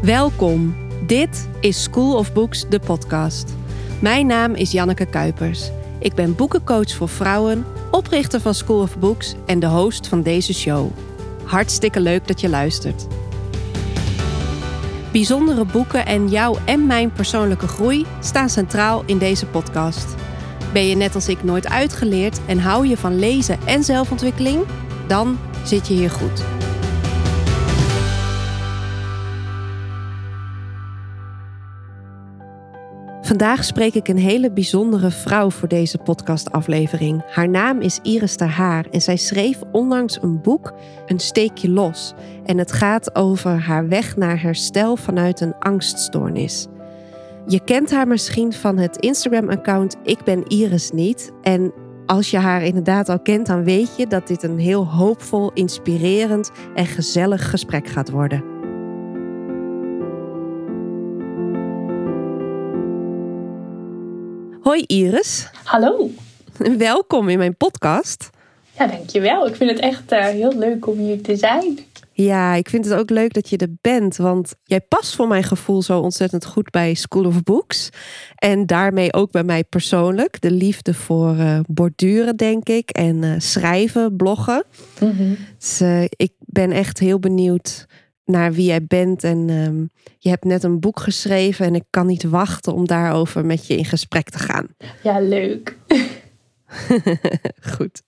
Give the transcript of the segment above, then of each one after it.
Welkom. Dit is School of Books, de podcast. Mijn naam is Janneke Kuipers. Ik ben boekencoach voor vrouwen, oprichter van School of Books en de host van deze show. Hartstikke leuk dat je luistert. Bijzondere boeken en jouw en mijn persoonlijke groei staan centraal in deze podcast. Ben je net als ik nooit uitgeleerd en hou je van lezen en zelfontwikkeling? Dan zit je hier goed. Vandaag spreek ik een hele bijzondere vrouw voor deze podcastaflevering. Haar naam is Iris Ter Haar en zij schreef onlangs een boek, Een steekje los. En het gaat over haar weg naar herstel vanuit een angststoornis. Je kent haar misschien van het Instagram-account Ik ben Iris niet. En als je haar inderdaad al kent, dan weet je dat dit een heel hoopvol, inspirerend en gezellig gesprek gaat worden. Hoi Iris. Hallo. Welkom in mijn podcast. Ja, dankjewel. Ik vind het echt uh, heel leuk om hier te zijn. Ja, ik vind het ook leuk dat je er bent. Want jij past voor mijn gevoel zo ontzettend goed bij School of Books. En daarmee ook bij mij persoonlijk. De liefde voor uh, borduren, denk ik. En uh, schrijven, bloggen. Mm -hmm. Dus ik ben echt heel benieuwd naar wie jij bent. En um, je hebt net een boek geschreven en ik kan niet wachten om daarover met je in gesprek te gaan. Ja, leuk. goed.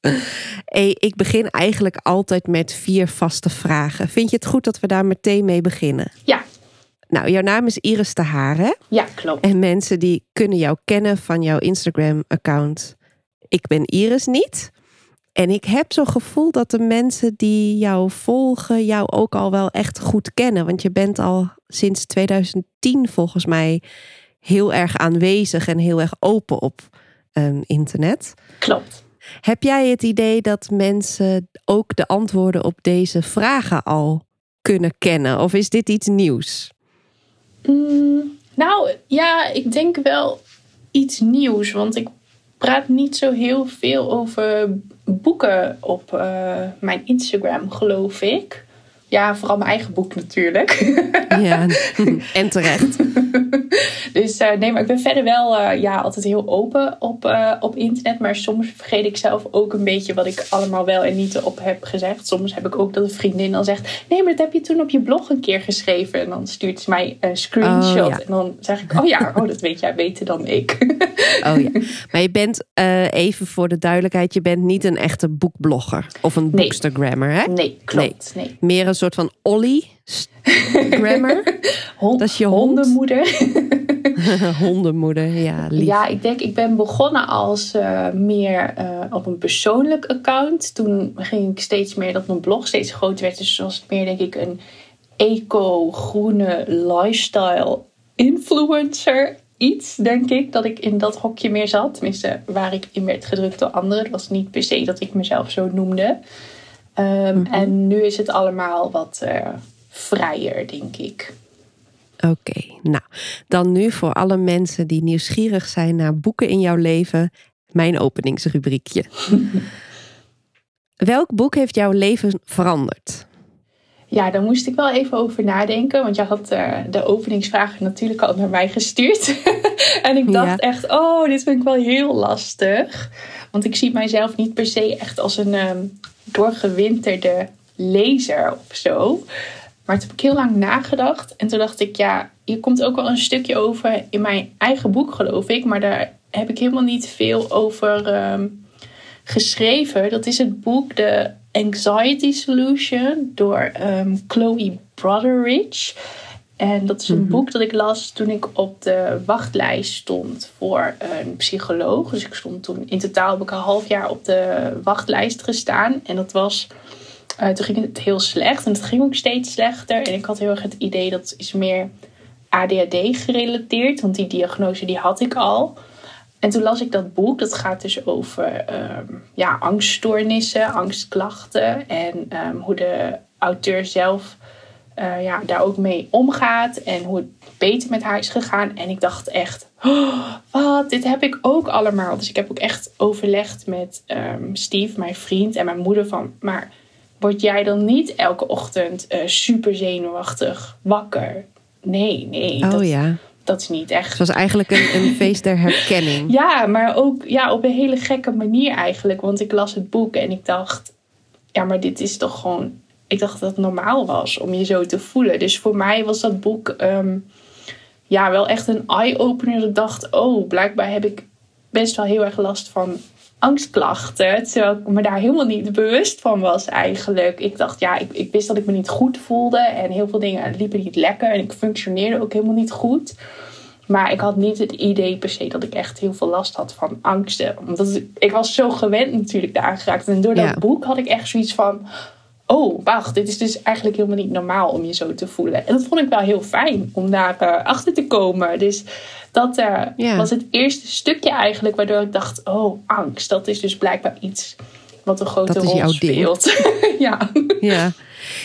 Hey, ik begin eigenlijk altijd met vier vaste vragen. Vind je het goed dat we daar meteen mee beginnen? Ja. Nou, jouw naam is Iris de Haren. Ja, klopt. En mensen die kunnen jou kennen van jouw Instagram-account. Ik ben Iris niet. En ik heb zo'n gevoel dat de mensen die jou volgen jou ook al wel echt goed kennen. Want je bent al sinds 2010 volgens mij heel erg aanwezig en heel erg open op um, internet. Klopt. Heb jij het idee dat mensen ook de antwoorden op deze vragen al kunnen kennen? Of is dit iets nieuws? Mm, nou ja, ik denk wel iets nieuws. Want ik praat niet zo heel veel over boeken op uh, mijn Instagram, geloof ik. Ja, vooral mijn eigen boek natuurlijk. Ja, en terecht. dus uh, nee, maar ik ben verder wel uh, ja, altijd heel open op, uh, op internet. Maar soms vergeet ik zelf ook een beetje wat ik allemaal wel en niet op heb gezegd. Soms heb ik ook dat een vriendin dan zegt... Nee, maar dat heb je toen op je blog een keer geschreven. En dan stuurt ze mij een screenshot. Oh, ja. En dan zeg ik, oh ja, oh, dat weet jij beter dan ik. oh ja. Maar je bent, even voor de duidelijkheid... Je bent niet een echte boekblogger of een nee. boekstagrammer, hè? Nee, klopt. Nee. nee. Meer een soort van Ollie grammar. Hond, dat is je hond. hondenmoeder. hondenmoeder, ja. Lief. Ja, ik denk, ik ben begonnen als uh, meer uh, op een persoonlijk account. Toen ging ik steeds meer dat mijn blog steeds groter werd. Dus was het meer, denk ik, een eco-groene lifestyle influencer. Iets, denk ik, dat ik in dat hokje meer zat. Tenminste, waar ik in werd gedrukt door anderen. Het was niet per se dat ik mezelf zo noemde. Um, mm-hmm. En nu is het allemaal wat uh, vrijer, denk ik. Oké, okay, nou, dan nu voor alle mensen die nieuwsgierig zijn naar boeken in jouw leven, mijn openingsrubriekje. Welk boek heeft jouw leven veranderd? Ja, daar moest ik wel even over nadenken. Want je had uh, de openingsvragen natuurlijk al naar mij gestuurd. en ik dacht ja. echt, oh, dit vind ik wel heel lastig. Want ik zie mijzelf niet per se echt als een um, doorgewinterde lezer of zo. Maar toen heb ik heel lang nagedacht. En toen dacht ik, ja, hier komt ook wel een stukje over in mijn eigen boek, geloof ik. Maar daar heb ik helemaal niet veel over um, geschreven. Dat is het boek The Anxiety Solution door um, Chloe Brotheridge. En dat is een mm -hmm. boek dat ik las toen ik op de wachtlijst stond voor een psycholoog. Dus ik stond toen in totaal heb ik een half jaar op de wachtlijst gestaan. En dat was uh, toen ging het heel slecht en het ging ook steeds slechter. En ik had heel erg het idee dat het is meer ADHD gerelateerd, want die diagnose die had ik al. En toen las ik dat boek, dat gaat dus over um, ja, angststoornissen, angstklachten en um, hoe de auteur zelf uh, ja, daar ook mee omgaat en hoe het beter met haar is gegaan. En ik dacht echt, oh, wat, dit heb ik ook allemaal. Dus ik heb ook echt overlegd met um, Steve, mijn vriend en mijn moeder van, maar word jij dan niet elke ochtend uh, super zenuwachtig wakker? Nee, nee. Oh dat, ja. Dat is niet echt. Het was eigenlijk een, een feest der herkenning. Ja, maar ook ja, op een hele gekke manier eigenlijk. Want ik las het boek en ik dacht, ja, maar dit is toch gewoon. Ik dacht dat het normaal was om je zo te voelen. Dus voor mij was dat boek ehm, ja, wel echt een eye-opener. Dat ik dacht, oh, blijkbaar heb ik best wel heel erg last van angstklachten. Terwijl ik me daar helemaal niet bewust van was eigenlijk. Ik dacht, ja, ik, ik wist dat ik me niet goed voelde. En heel veel dingen liepen niet lekker. En ik functioneerde ook helemaal niet goed. Maar ik had niet het idee per se dat ik echt heel veel last had van angsten. Omdat ik was zo gewend natuurlijk daar geraakt. En door dat boek had ik echt zoiets van... Oh, wacht, dit is dus eigenlijk helemaal niet normaal om je zo te voelen. En dat vond ik wel heel fijn om daar uh, achter te komen. Dus dat uh, was het eerste stukje eigenlijk waardoor ik dacht: oh, angst, dat is dus blijkbaar iets wat een grote rol speelt. ja. ja.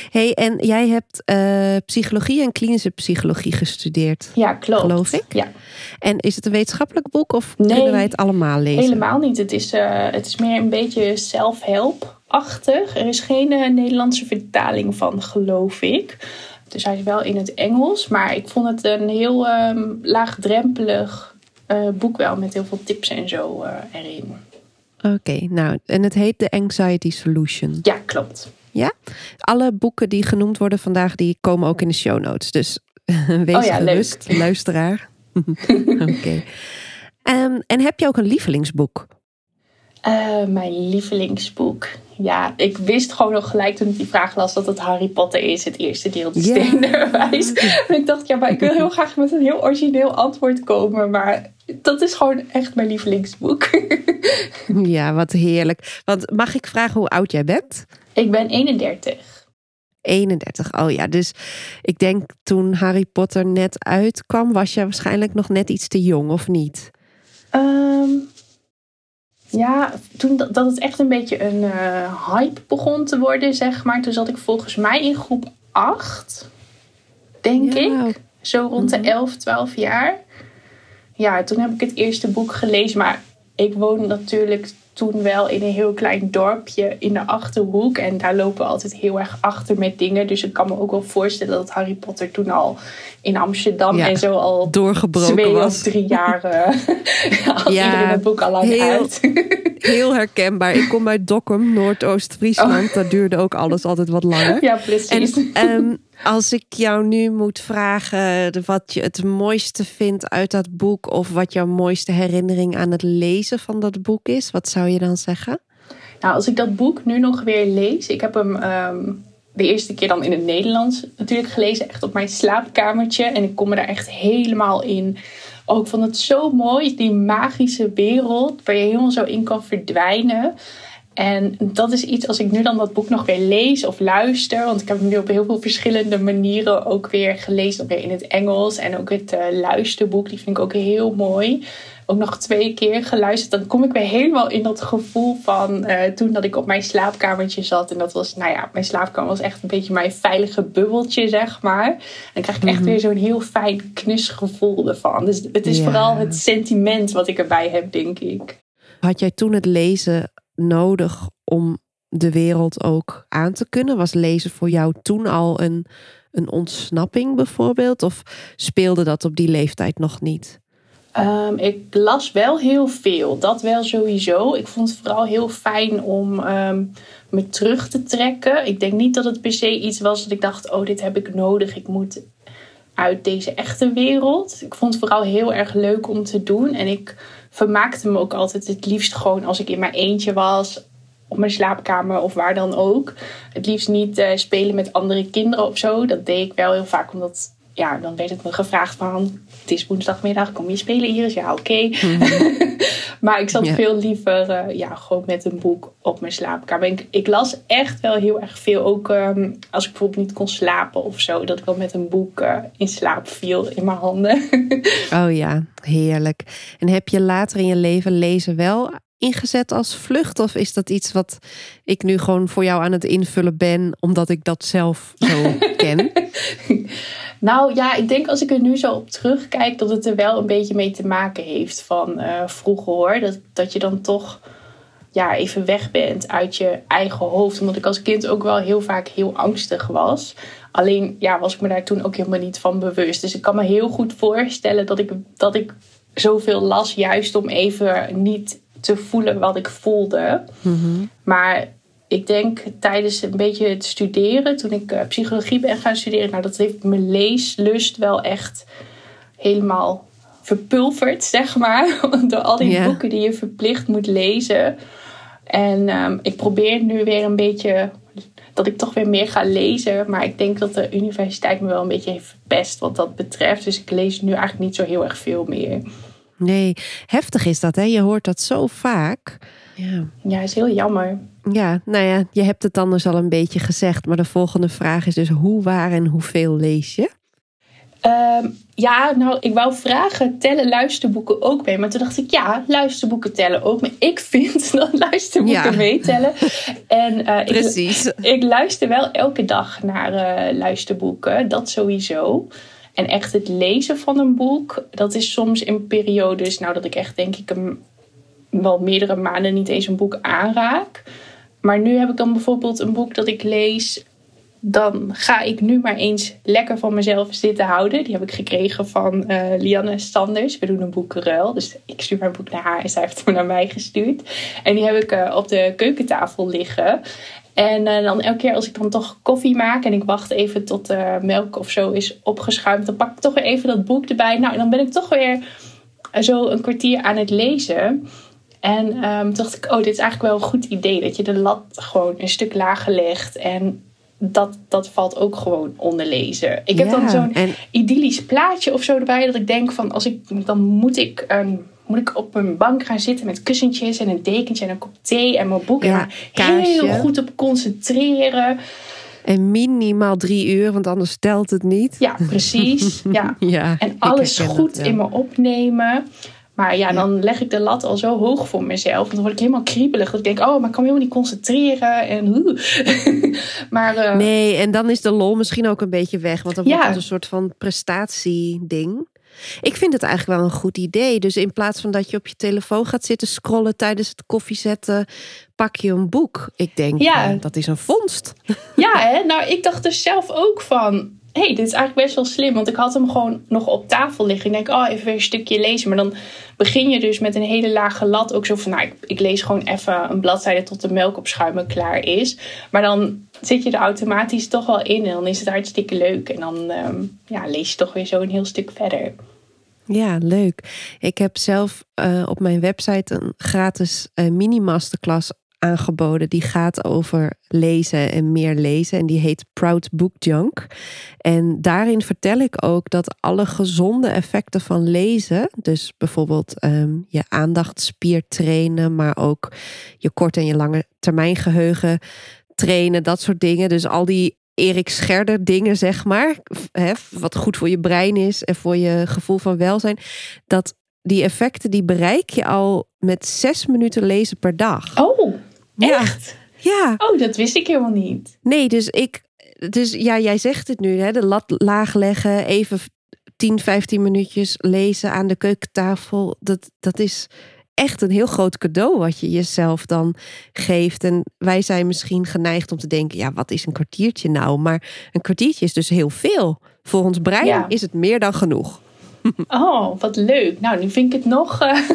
Hey, en jij hebt uh, psychologie en klinische psychologie gestudeerd. Ja, klopt. Geloof ik. Ja. En is het een wetenschappelijk boek of nee, kunnen wij het allemaal lezen? Helemaal niet. Het is, uh, het is meer een beetje self-help-achtig. Er is geen uh, Nederlandse vertaling van, geloof ik. Dus hij is wel in het Engels. Maar ik vond het een heel um, laagdrempelig uh, boek wel. Met heel veel tips en zo uh, erin. Oké, okay, nou, en het heet The Anxiety Solution. Ja, klopt. Ja? Alle boeken die genoemd worden vandaag, die komen ook in de show notes. Dus wees oh ja, gerust, leuk. luisteraar. Oké. Okay. Um, en heb je ook een lievelingsboek? Uh, mijn lievelingsboek. Ja, ik wist gewoon nog gelijk toen ik die vraag las dat het Harry Potter is, het eerste deel, de yeah. steenderwijs. En ik dacht, ja, maar ik wil heel graag met een heel origineel antwoord komen. Maar dat is gewoon echt mijn lievelingsboek. ja, wat heerlijk. Want mag ik vragen hoe oud jij bent? Ik ben 31. 31, oh ja. Dus ik denk toen Harry Potter net uitkwam, was je waarschijnlijk nog net iets te jong, of niet? Um, ja, toen dat, dat het echt een beetje een uh, hype begon te worden, zeg maar. Toen zat ik volgens mij in groep 8, denk ja. ik. Zo rond de 11, mhm. 12 jaar. Ja, toen heb ik het eerste boek gelezen. Maar ik woon natuurlijk toen wel in een heel klein dorpje in de achterhoek. En daar lopen we altijd heel erg achter met dingen. Dus ik kan me ook wel voorstellen dat Harry Potter toen al in Amsterdam en zo al doorgebroken twee was. of drie jaar uh, ja, iedereen het boek al lang heel, uit. heel herkenbaar. Ik kom uit Dokkum, Noordoost-Friesland. Oh. Daar duurde ook alles altijd wat langer. Ja, precies. En, um, als ik jou nu moet vragen wat je het mooiste vindt uit dat boek, of wat jouw mooiste herinnering aan het lezen van dat boek is, wat zou je dan zeggen? Nou, als ik dat boek nu nog weer lees, ik heb hem um, de eerste keer dan in het Nederlands natuurlijk gelezen, echt op mijn slaapkamertje. En ik kom me daar echt helemaal in. Ik vond het zo mooi, die magische wereld waar je helemaal zo in kan verdwijnen. En dat is iets, als ik nu dan dat boek nog weer lees of luister, want ik heb hem nu op heel veel verschillende manieren ook weer gelezen, ook weer in het Engels en ook het uh, luisterboek, die vind ik ook heel mooi. Ook nog twee keer geluisterd, dan kom ik weer helemaal in dat gevoel van uh, toen dat ik op mijn slaapkamertje zat. En dat was, nou ja, mijn slaapkamer was echt een beetje mijn veilige bubbeltje, zeg maar. En dan krijg ik echt weer zo'n heel fijn knusgevoel ervan. Dus het is vooral het sentiment wat ik erbij heb, denk ik. Had jij toen het lezen nodig om de wereld ook aan te kunnen? Was lezen voor jou toen al een, een ontsnapping bijvoorbeeld? Of speelde dat op die leeftijd nog niet? Um, ik las wel heel veel, dat wel sowieso. Ik vond het vooral heel fijn om um, me terug te trekken. Ik denk niet dat het per se iets was dat ik dacht: oh, dit heb ik nodig. Ik moet uit deze echte wereld. Ik vond het vooral heel erg leuk om te doen. En ik vermaakte me ook altijd het liefst gewoon als ik in mijn eentje was. Op mijn slaapkamer of waar dan ook. Het liefst niet uh, spelen met andere kinderen of zo. Dat deed ik wel heel vaak omdat ja, dan werd het me gevraagd van... het is woensdagmiddag, kom je spelen Iris? Ja, oké. Okay. Mm. maar ik zat veel liever uh, ja, gewoon met een boek op mijn slaapkamer. Ik, ik las echt wel heel erg veel. Ook um, als ik bijvoorbeeld niet kon slapen of zo. Dat ik wel met een boek uh, in slaap viel in mijn handen. oh ja, heerlijk. En heb je later in je leven lezen wel ingezet als vlucht? Of is dat iets wat ik nu gewoon voor jou aan het invullen ben, omdat ik dat zelf zo ken? Nou ja, ik denk als ik er nu zo op terugkijk, dat het er wel een beetje mee te maken heeft van uh, vroeger hoor. Dat, dat je dan toch ja, even weg bent uit je eigen hoofd. Omdat ik als kind ook wel heel vaak heel angstig was. Alleen ja, was ik me daar toen ook helemaal niet van bewust. Dus ik kan me heel goed voorstellen dat ik, dat ik zoveel las, juist om even niet te voelen wat ik voelde. Mhm. Maar ik denk tijdens een beetje het studeren, toen ik eh, psychologie ben gaan studeren, nou, dat heeft mijn leeslust wel echt helemaal verpulverd, zeg maar. Door al die boeken die je verplicht moet lezen. En ehm, ik probeer nu weer een beetje dat ik toch weer meer ga lezen. Maar ik denk dat de universiteit me wel een beetje heeft verpest wat dat betreft. Dus ik lees nu eigenlijk niet zo heel erg veel meer. Nee, heftig is dat, hè? Je hoort dat zo vaak. Ja, ja is heel jammer. Ja, nou ja, je hebt het anders al een beetje gezegd. Maar de volgende vraag is dus hoe, waar en hoeveel lees je? Ehm, ja, nou, ik wou vragen, tellen luisterboeken ook mee? Maar toen dacht ik, ja, luisterboeken tellen ook mee. Ik vind dat luisterboeken ja. meetellen. En, uh, Precies. Ik, ik, luister wel elke dag naar uh, luisterboeken, dat sowieso. En echt het lezen van een boek, dat is soms in periodes, nou dat ik echt denk ik wel meerdere maanden niet eens een boek aanraak. Maar nu heb ik dan bijvoorbeeld een boek dat ik lees dan ga ik nu maar eens lekker van mezelf zitten houden. Die heb ik gekregen van uh, Lianne Sanders. We doen een boekenruil. Dus ik stuur mijn boek naar haar en zij heeft hem naar mij gestuurd. En die heb ik uh, op de keukentafel liggen. En uh, dan elke keer als ik dan toch koffie maak en ik wacht even tot de melk of zo is opgeschuimd, dan pak ik toch weer even dat boek erbij. Nou, en dan ben ik toch weer zo een kwartier aan het lezen. En um, dacht ik, oh, dit is eigenlijk wel een goed idee. Dat je de lat gewoon een stuk lager legt. En dat, dat valt ook gewoon onder lezen. Ik heb dan zo'n idyllisch plaatje of zo erbij. Dat ik denk van als ik dan moet ik, um, moet ik op een bank gaan zitten met kussentjes en een dekentje en een kop thee en mijn boek. Ja, en heel goed op concentreren. En minimaal drie uur, want anders stelt het niet. Ja, precies. Ja. ja en alles goed in me opnemen. Maar ja, dan leg ik de lat al zo hoog voor mezelf. Want dan word ik helemaal kriebelig. Dat ik denk, oh, maar ik kan me helemaal niet concentreren. En, maar, uh, nee, en dan is de lol misschien ook een beetje weg. Want dan wordt het een soort van prestatieding. Ik vind het eigenlijk wel een goed idee. Dus in plaats van dat je op je telefoon gaat zitten scrollen tijdens het koffiezetten, pak je een boek. Ik denk, ja. Uh, dat is een vondst. Ja, hè? nou ik dacht dus zelf ook van, hey, dit is eigenlijk best wel slim. Want ik had hem gewoon nog op tafel liggen. Ik denk, oh, even weer een stukje lezen. Maar dan begin je dus met een hele lage lat. Ook zo van, nou, ik, lees gewoon even een bladzijde tot de melk op schuimen klaar is. Maar dan zit je er automatisch toch wel in. En dan is het hartstikke leuk. En dan um, ja, lees je toch weer zo een heel stuk verder. Ja, leuk. Ik heb zelf uh, op mijn website een gratis uh, mini-masterclass aangeboden. Die gaat over lezen en meer lezen. En die heet Proud Book Junk. En daarin vertel ik ook dat alle gezonde effecten van lezen, dus bijvoorbeeld um, je aandachtspier trainen, maar ook je korte en je lange termijn geheugen trainen, dat soort dingen. Dus al die Erik Scherder dingen, zeg maar, hè, wat goed voor je brein is en voor je gevoel van welzijn, dat die effecten die bereik je al met zes minuten lezen per dag. Oh, echt? Ja. Oh, dat wist ik helemaal niet. Nee, dus ik, dus ja, jij zegt het nu, hè, de lat laag leggen, even 10, 15 minuutjes lezen aan de keukentafel. Dat, dat is echt een heel groot cadeau wat je jezelf dan geeft. En wij zijn misschien geneigd om te denken, ja, wat is een kwartiertje nou? Maar een kwartiertje is dus heel veel. Voor ons brein is het meer dan genoeg. Oh, wat leuk. Nou, nu vind ik het nog, uh,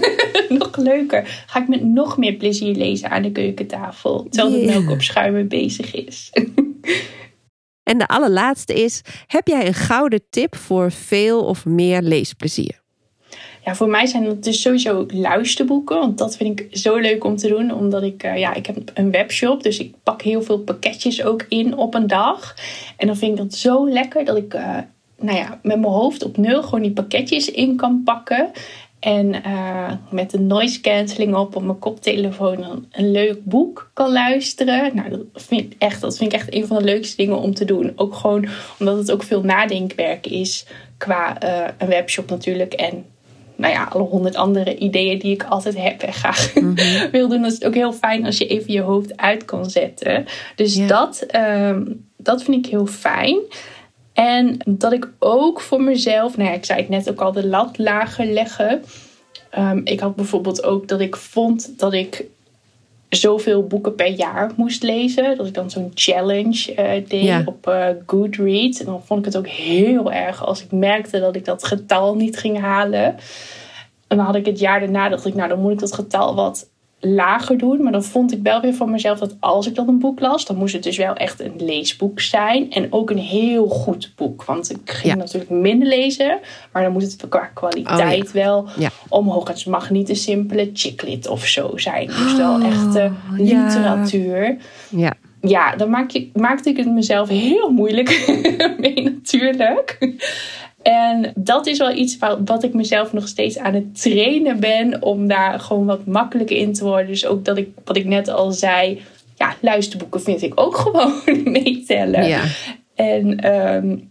nog leuker. Ga ik met nog meer plezier lezen aan de keukentafel. Terwijl de melk op schuimen bezig is. en de allerlaatste is: heb jij een gouden tip voor veel of meer leesplezier? Ja, voor mij zijn dat dus sowieso luisterboeken. Want dat vind ik zo leuk om te doen. Omdat ik, uh, ja, ik heb een webshop. Dus ik pak heel veel pakketjes ook in op een dag. En dan vind ik dat zo lekker dat ik uh, nou ja, met mijn hoofd op nul gewoon die pakketjes in kan pakken. En uh, met de noise cancelling op op mijn koptelefoon een leuk boek kan luisteren. Nou, dat vind, ik echt, dat vind ik echt een van de leukste dingen om te doen. Ook gewoon omdat het ook veel nadenkwerk is qua uh, een webshop natuurlijk. En nou ja, alle honderd andere ideeën die ik altijd heb en graag mm -hmm. wil doen. Dat is ook heel fijn als je even je hoofd uit kan zetten. Dus ja. dat, um, dat vind ik heel fijn. En dat ik ook voor mezelf, nou ja, ik zei het net ook al, de lat lager leggen. Um, ik had bijvoorbeeld ook dat ik vond dat ik zoveel boeken per jaar moest lezen. Dat ik dan zo'n challenge uh, deed op uh, Goodreads. En dan vond ik het ook heel erg als ik merkte dat ik dat getal niet ging halen. En dan had ik het jaar daarna, dacht ik, nou dan moet ik dat getal wat lager doen. Maar dan vond ik wel weer van mezelf dat als ik dan een boek las, dan moest het dus wel echt een leesboek zijn. En ook een heel goed boek. Want ik ging natuurlijk minder lezen, maar dan moet het qua kwaliteit oh, wel omhoog. Het mag niet een simpele chicklit of zo zijn. Moest wel echt uh, literatuur. Ja. Ja, dan maak je, maakte ik het mezelf heel moeilijk mee natuurlijk. En dat is wel iets wat ik mezelf nog steeds aan het trainen ben. Om daar gewoon wat makkelijker in te worden. Dus ook dat ik, wat ik net al zei. Ja, luisterboeken vind ik ook gewoon meetellen. Ja. En um,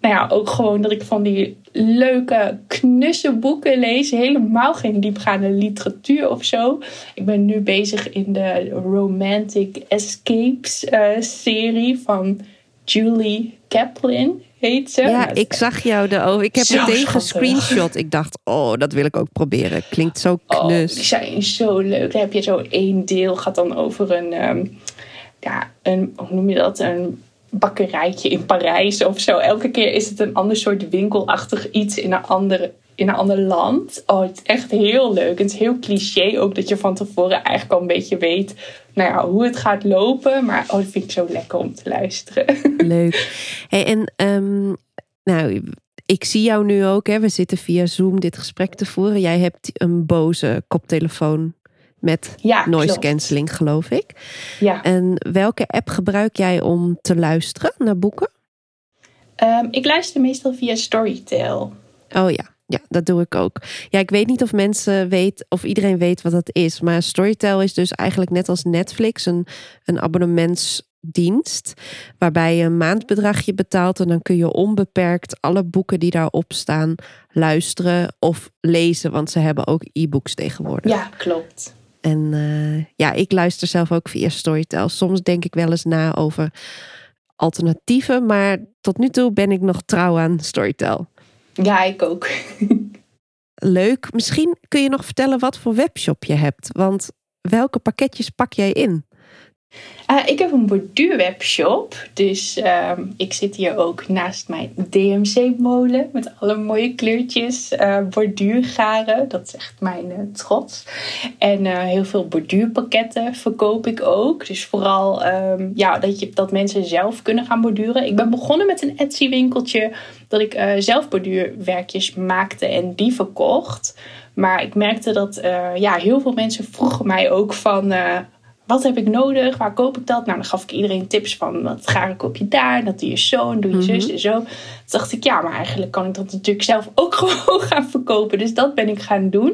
nou ja, ook gewoon dat ik van die leuke, knusse boeken lees. Helemaal geen diepgaande literatuur of zo. Ik ben nu bezig in de Romantic Escapes uh, serie van Julie Kaplan heet ze. Ja, ik zag jou erover. Ik heb meteen gescreenshot. Ik dacht, oh, dat wil ik ook proberen. Klinkt zo oh, knus. Oh, die zijn zo leuk. Dan heb je zo één deel, gaat dan over een, um, ja, een, hoe noem je dat? Een bakkerijtje in Parijs of zo. Elke keer is het een ander soort winkelachtig iets in een andere in een ander land. Oh, het is echt heel leuk. het is heel cliché ook dat je van tevoren eigenlijk al een beetje weet nou ja, hoe het gaat lopen. Maar oh, dat vind ik zo lekker om te luisteren. Leuk. Hey, en um, nou, ik zie jou nu ook. Hè. We zitten via Zoom dit gesprek te voeren. Jij hebt een boze koptelefoon met noise cancelling, geloof ik. Ja. En welke app gebruik jij om te luisteren naar boeken? Um, ik luister meestal via Storytel. Oh ja. Ja, dat doe ik ook. Ja, ik weet niet of mensen weten, of iedereen weet wat dat is. Maar Storytel is dus eigenlijk net als Netflix een, een abonnementsdienst. Waarbij je een maandbedragje betaalt en dan kun je onbeperkt alle boeken die daarop staan luisteren of lezen. Want ze hebben ook e-books tegenwoordig. Ja, klopt. En uh, ja, ik luister zelf ook via Storytel. Soms denk ik wel eens na over alternatieven, maar tot nu toe ben ik nog trouw aan Storytel. Ja, ik ook. Leuk. Misschien kun je nog vertellen wat voor webshop je hebt. Want welke pakketjes pak jij in? Uh, ik heb een borduurwebshop. Dus uh, ik zit hier ook naast mijn DMC-molen met alle mooie kleurtjes. Uh, borduurgaren, dat is echt mijn eh, trots. En heel veel borduurpakketten verkoop ik ook. Dus vooral um, ja, dat, je, dat mensen zelf kunnen gaan borduren. Ik ben begonnen met een Etsy-winkeltje dat ik zelf borduurwerkjes maakte en die verkocht. Maar ik merkte dat ja, heel veel mensen vroegen mij ook van wat heb ik nodig? Waar koop ik dat? Nou, dan gaf ik iedereen tips van wat garen koop je daar? Dat doe je zo en doe je zus mhm. en zo. Toen dacht ik, ja, maar eigenlijk kan ik dat natuurlijk zelf ook gewoon gaan verkopen. Dus dat ben ik gaan doen.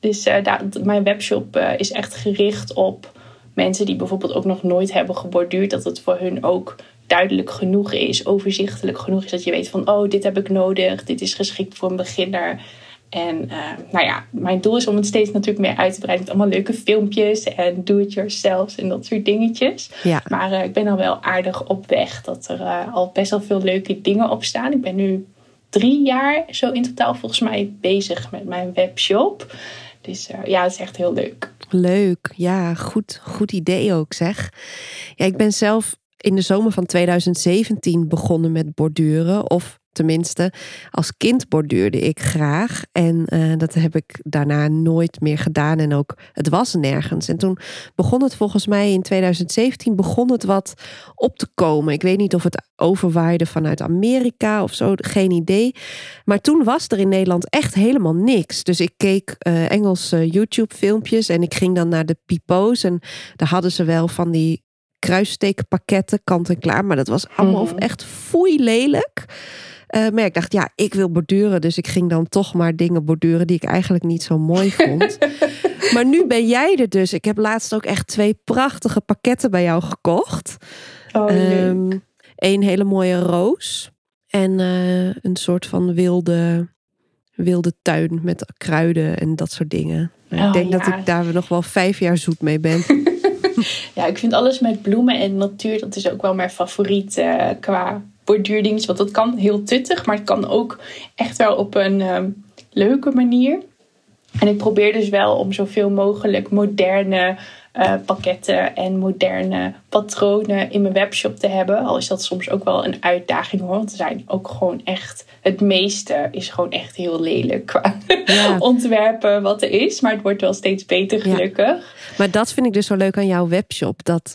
Dus uh, daar, mijn webshop uh, is echt gericht op mensen die bijvoorbeeld ook nog nooit hebben geborduurd. Dat het voor hun ook duidelijk genoeg is, overzichtelijk genoeg is. Dat je weet van, oh, dit heb ik nodig. Dit is geschikt voor een beginner. En uh, nou ja, mijn doel is om het steeds natuurlijk meer uit te breiden met allemaal leuke filmpjes en do-it-yourself en dat soort dingetjes. Ja. Maar uh, ik ben al wel aardig op weg dat er uh, al best wel veel leuke dingen op staan. Ik ben nu drie jaar zo in totaal volgens mij bezig met mijn webshop. Dus ja, het is echt heel leuk. Leuk, ja, goed, goed idee ook zeg. Ja, ik ben zelf in de zomer van 2017 begonnen met borduren. Of tenminste, als kind borduurde ik graag. En uh, dat heb ik daarna nooit meer gedaan. En ook, het was nergens. En toen begon het volgens mij in 2017 begon het wat op te komen. Ik weet niet of het overwaaide vanuit Amerika of zo, geen idee. Maar toen was er in Nederland echt helemaal niks. Dus ik keek uh, Engelse YouTube-filmpjes en ik ging dan naar de Pipo's. En daar hadden ze wel van die kruissteekpakketten kant en klaar. Maar dat was allemaal mm echt foei lelijk. Uh, maar ik dacht, ja, ik wil borduren. Dus ik ging dan toch maar dingen borduren die ik eigenlijk niet zo mooi vond. maar nu ben jij er dus. Ik heb laatst ook echt twee prachtige pakketten bij jou gekocht. Oh, um, een hele mooie roos. En uh, een soort van wilde, wilde tuin met kruiden en dat soort dingen. Oh, ik denk dat ik daar nog wel vijf jaar zoet mee ben. ja, ik vind alles met bloemen en natuur, dat is ook wel mijn favoriet uh, qua borduurdingetje. Want dat kan heel tuttig, maar het kan ook echt wel op een ehm, leuke manier. En ik probeer dus wel om zoveel mogelijk moderne uh, pakketten en moderne patronen in mijn webshop te hebben. Al is dat soms ook wel een uitdaging hoor. Want er zijn ook gewoon echt. Het meeste is gewoon echt heel lelijk qua ontwerpen wat er is. Maar het wordt wel steeds beter gelukkig. Maar dat vind ik dus zo leuk aan jouw webshop. Dat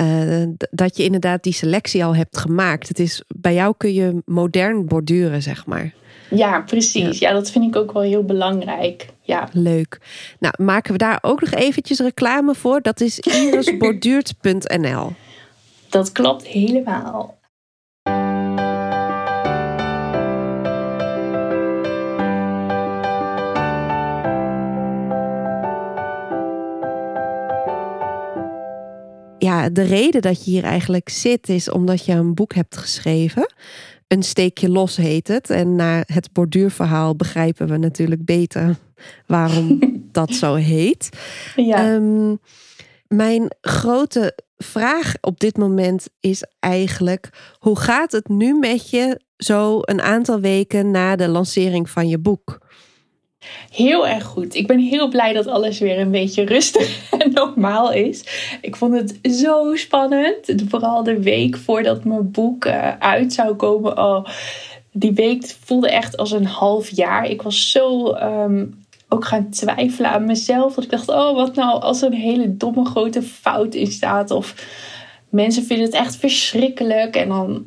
uh, dat je inderdaad die selectie al hebt gemaakt. Het is, bij jou kun je modern borduren, zeg maar. Ja, precies. Ja. dat vind ik ook wel heel belangrijk. Ja. Leuk. Nou, maken we daar ook nog eventjes reclame voor? Dat is irisborduurt.nl. Dat klopt helemaal. Ja, de reden dat je hier eigenlijk zit is omdat je een boek hebt geschreven. Een steekje los heet het. En na het borduurverhaal begrijpen we natuurlijk beter waarom dat zo heet. Ja. Ehm, mijn grote vraag op dit moment is eigenlijk: hoe gaat het nu met je zo een aantal weken na de lancering van je boek? Heel erg goed. Ik ben heel blij dat alles weer een beetje rustig en normaal is. Ik vond het zo spannend. Vooral de week voordat mijn boek eh, uit zou komen. Oh, die week voelde echt als een half jaar. Ik was zo ehm, ook gaan twijfelen aan mezelf. Dat ik dacht, oh, wat nou als er een hele domme grote fout in staat? Of mensen vinden het echt verschrikkelijk. En dan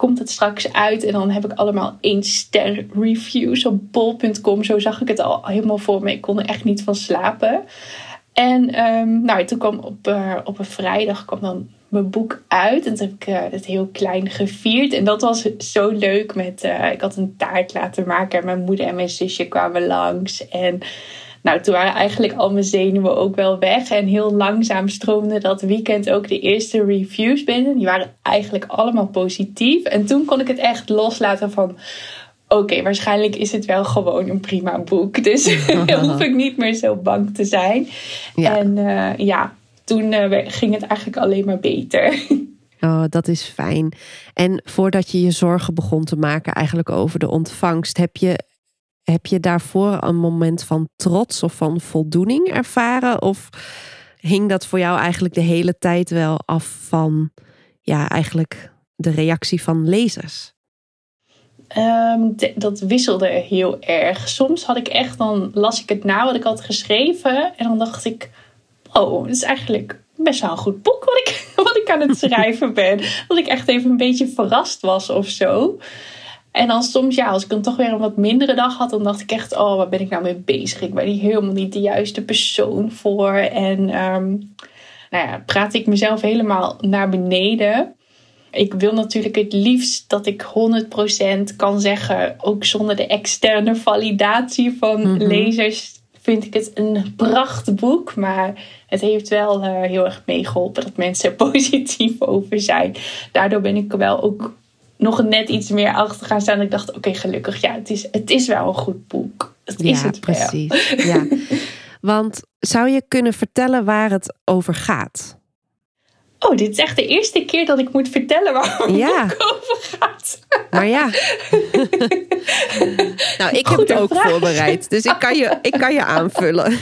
komt het straks uit en dan heb ik allemaal één ster reviews op bol.com. Zo zag ik het al helemaal voor me. Ik kon er echt niet van slapen. En um, nou, toen kwam op, uh, op een vrijdag kwam dan mijn boek uit. En toen heb ik uh, het heel klein gevierd. En dat was zo leuk. Met, uh, ik had een taart laten maken. En mijn moeder en mijn zusje kwamen langs. En nou, toen waren eigenlijk al mijn zenuwen ook wel weg. En heel langzaam stroomde dat weekend ook de eerste reviews binnen. Die waren eigenlijk allemaal positief. En toen kon ik het echt loslaten van... Oké, waarschijnlijk is het wel gewoon een prima boek. Dus hoef ik niet meer zo bang te zijn. Ja. En uh, ja, toen uh, ging het eigenlijk alleen maar beter. Oh, dat is fijn. En voordat je je zorgen begon te maken eigenlijk over de ontvangst, heb je heb je daarvoor een moment van trots of van voldoening ervaren? Of hing dat voor jou eigenlijk de hele tijd wel af van ja, eigenlijk de reactie van lezers? Ehm, dat wisselde heel erg. Soms had ik echt, dan las ik het na wat ik had geschreven. En dan dacht ik, oh, het is eigenlijk best wel een goed boek wat ik, wat ik aan het schrijven ben. Dat ik echt even een beetje verrast was of zo. En dan soms, ja, als ik dan toch weer een wat mindere dag had, dan dacht ik echt, oh, waar ben ik nou mee bezig? Ik ben hier helemaal niet de juiste persoon voor. En um, nou ja, praat ik mezelf helemaal naar beneden. Ik wil natuurlijk het liefst dat ik 100% kan zeggen, ook zonder de externe validatie van mhm. lezers, vind ik het een prachtboek. Maar het heeft wel uh, heel erg meegeholpen dat mensen er positief over zijn. Daardoor ben ik wel ook nog net iets meer achter gaan staan. Ik dacht, oké, gelukkig, ja, het is, het is wel een goed boek. Het is het precies. Ja. Want zou je kunnen vertellen waar het over gaat? Oh, dit is echt de eerste keer dat ik moet vertellen waar het ja. over gaat. Maar ja. nou, ik heb het ook voorbereid. Dus ik kan je, ik kan je aanvullen.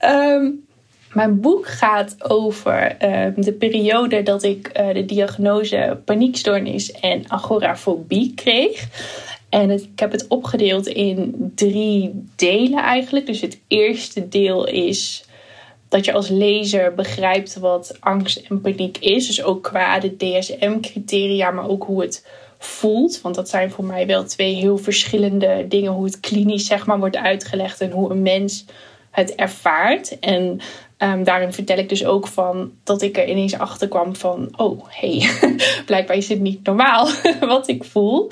um, Mijn boek gaat over uh, de periode dat ik uh, de diagnose paniekstoornis en agorafobie kreeg. En ik heb het opgedeeld in drie delen eigenlijk. Dus het eerste deel is dat je als lezer begrijpt wat angst en paniek is. Dus ook qua de DSM-criteria, maar ook hoe het voelt. Want dat zijn voor mij wel twee heel verschillende dingen. Hoe het klinisch zeg maar wordt uitgelegd en hoe een mens het ervaart. En Um, daarin vertel ik dus ook van dat ik er ineens achter kwam van: oh hey, blijkbaar is het niet normaal wat ik voel.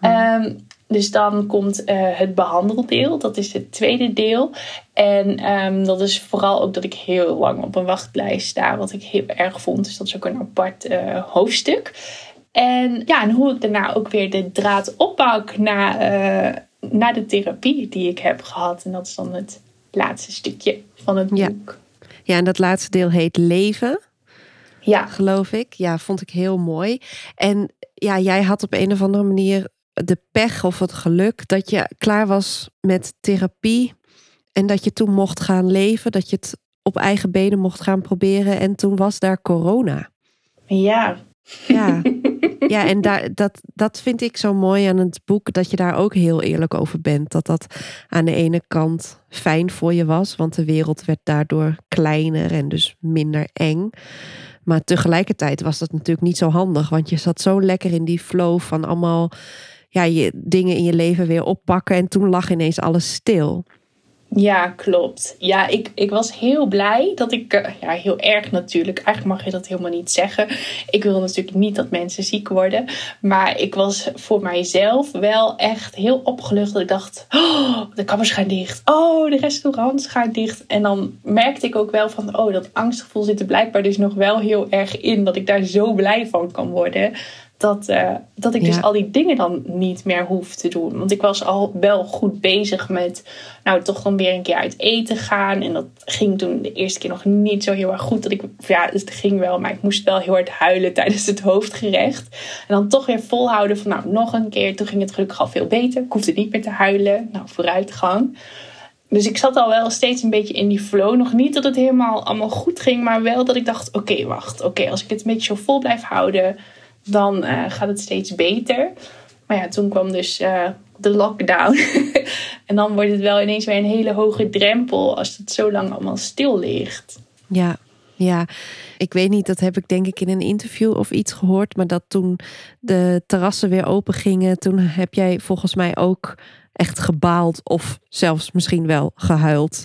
Um, dus dan komt uh, het behandeldeel, dat is het tweede deel. En um, dat is vooral ook dat ik heel lang op een wachtlijst sta, wat ik heel erg vond. Dus dat is ook een apart uh, hoofdstuk. En ja, en hoe ik daarna ook weer de draad oppak naar, uh, naar de therapie die ik heb gehad. En dat is dan het laatste stukje van het boek. Ja, en dat laatste deel heet Leven. Ja. Geloof ik. Ja, vond ik heel mooi. En ja, jij had op een of andere manier de pech of het geluk dat je klaar was met therapie. En dat je toen mocht gaan leven. Dat je het op eigen benen mocht gaan proberen. En toen was daar corona. Ja. Ja, ja en daar, dat, dat vind ik zo mooi aan het boek. Dat je daar ook heel eerlijk over bent. Dat dat aan de ene kant fijn voor je was. Want de wereld werd daardoor kleiner en dus minder eng. Maar tegelijkertijd was dat natuurlijk niet zo handig. Want je zat zo lekker in die flow van allemaal ja, je dingen in je leven weer oppakken. En toen lag ineens alles stil. Ja, klopt. Ja, ik, ik was heel blij dat ik, eh, ja, heel erg natuurlijk. Eigenlijk mag je dat helemaal niet zeggen. Ik wil natuurlijk niet dat mensen ziek worden. Maar ik was voor mijzelf wel echt heel opgelucht. Dat ik dacht, oh, de kammers gaan dicht. Oh, de restaurants gaan dicht. En dan merkte ik ook wel van, oh, dat angstgevoel zit er blijkbaar dus nog wel heel erg in. Dat ik daar zo blij van kan worden dat, uh, dat ik dus al die dingen dan niet meer hoef te doen. Want ik was al wel goed bezig met, nou, toch dan weer een keer uit eten gaan. En dat ging toen de eerste keer nog niet zo heel erg goed. Dat ik, ja, het ging wel, maar ik moest wel heel hard huilen tijdens het hoofdgerecht. En dan toch weer volhouden van, nou, nog een keer. Toen ging het gelukkig al veel beter. Ik hoefde niet meer te huilen. Nou, vooruitgang. Dus ik zat al wel steeds een beetje in die flow. Nog niet dat het helemaal allemaal goed ging, maar wel dat ik dacht: oké, wacht. Oké, als ik het een beetje zo vol blijf houden, dan uh, gaat het steeds beter. Maar ja, toen kwam dus uh, de lockdown. en dan wordt het wel ineens weer een hele hoge drempel als het zo lang allemaal stil ligt. Ja, ja. Ik weet niet, dat heb ik denk ik in een interview of iets gehoord. Maar dat toen de terrassen weer open gingen, toen heb jij volgens mij ook echt gebaald of zelfs misschien wel gehuild.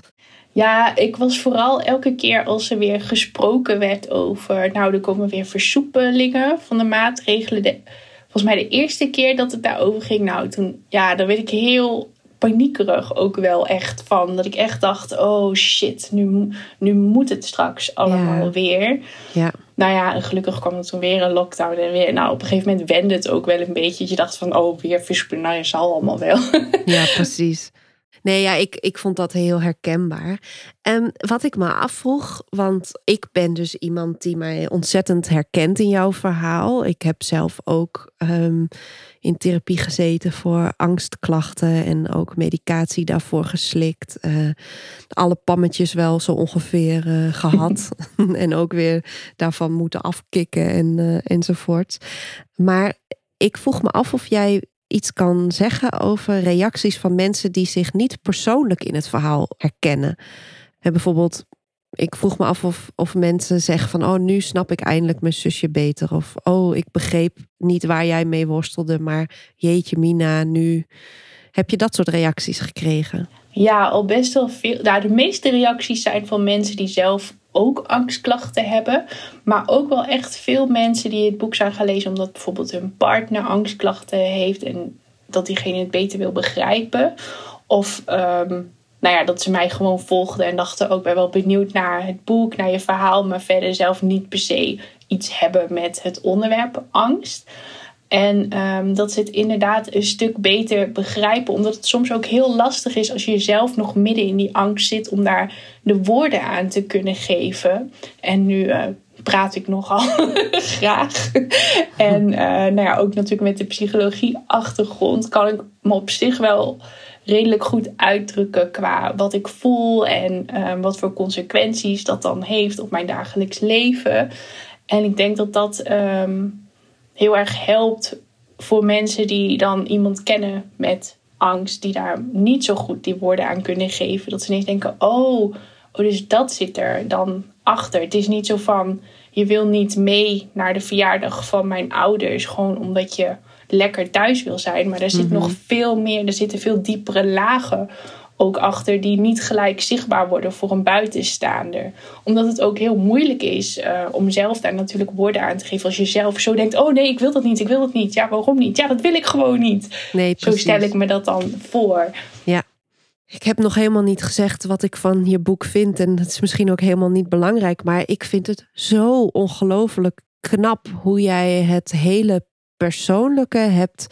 Ja, ik was vooral elke keer als er weer gesproken werd over, nou, er komen weer versoepelingen van de maatregelen. De, volgens mij de eerste keer dat het daarover ging, nou, toen, ja, dan werd ik heel paniekerig ook wel echt van. Dat ik echt dacht, oh shit, nu, nu moet het straks allemaal weer. Ja. Nou ja, en gelukkig kwam er toen weer een lockdown en weer. Nou, op een gegeven moment wende het ook wel een beetje. Je dacht van, oh, weer versoepeling, nou, je zal allemaal wel. Ja, precies. Nee, ja, ik, ik vond dat heel herkenbaar. En wat ik me afvroeg, want ik ben dus iemand die mij ontzettend herkent in jouw verhaal. Ik heb zelf ook ehm, in therapie gezeten voor angstklachten en ook medicatie daarvoor geslikt. Uh, alle pammetjes wel zo ongeveer uh, gehad en ook weer daarvan moeten afkicken en, uh, enzovoort. Maar ik vroeg me af of jij iets kan zeggen over reacties van mensen die zich niet persoonlijk in het verhaal herkennen. En bijvoorbeeld, ik vroeg me af of, of mensen zeggen van, oh, nu snap ik eindelijk mijn zusje beter. Of, oh, ik begreep niet waar jij mee worstelde, maar jeetje Mina, nu heb je dat soort reacties gekregen. Ja, al best wel veel. Nou, de meeste reacties zijn van mensen die zelf ook angstklachten hebben. Maar ook wel echt veel mensen die het boek zijn lezen omdat bijvoorbeeld hun partner angstklachten heeft en dat diegene het beter wil begrijpen. Of um, nou ja, dat ze mij gewoon volgden en dachten ook ben wel benieuwd naar het boek, naar je verhaal, maar verder zelf niet per se iets hebben met het onderwerp angst. En um, dat ze het inderdaad een stuk beter begrijpen. Omdat het soms ook heel lastig is als je zelf nog midden in die angst zit om daar de woorden aan te kunnen geven. En nu uh, praat ik nogal graag. en uh, nou ja, ook natuurlijk met de psychologie-achtergrond kan ik me op zich wel redelijk goed uitdrukken qua wat ik voel en uh, wat voor consequenties dat dan heeft op mijn dagelijks leven. En ik denk dat dat. Um, heel erg helpt voor mensen die dan iemand kennen met angst, die daar niet zo goed die woorden aan kunnen geven. Dat ze ineens denken: oh, oh, dus dat zit er dan achter. Het is niet zo van je wil niet mee naar de verjaardag van mijn ouders, gewoon omdat je lekker thuis wil zijn. Maar er zit mhm. nog veel meer, er zitten veel diepere lagen ook achter die niet gelijk zichtbaar worden voor een buitenstaander. Omdat het ook heel moeilijk is uh, om zelf daar natuurlijk woorden aan te geven. Als je zelf zo denkt: oh nee, ik wil dat niet, ik wil dat niet. Ja, waarom niet? Ja, dat wil ik gewoon niet. Nee, zo stel ik me dat dan voor. Ja. Ik heb nog helemaal niet gezegd wat ik van je boek vind. En het is misschien ook helemaal niet belangrijk. Maar ik vind het zo ongelooflijk knap hoe jij het hele persoonlijke hebt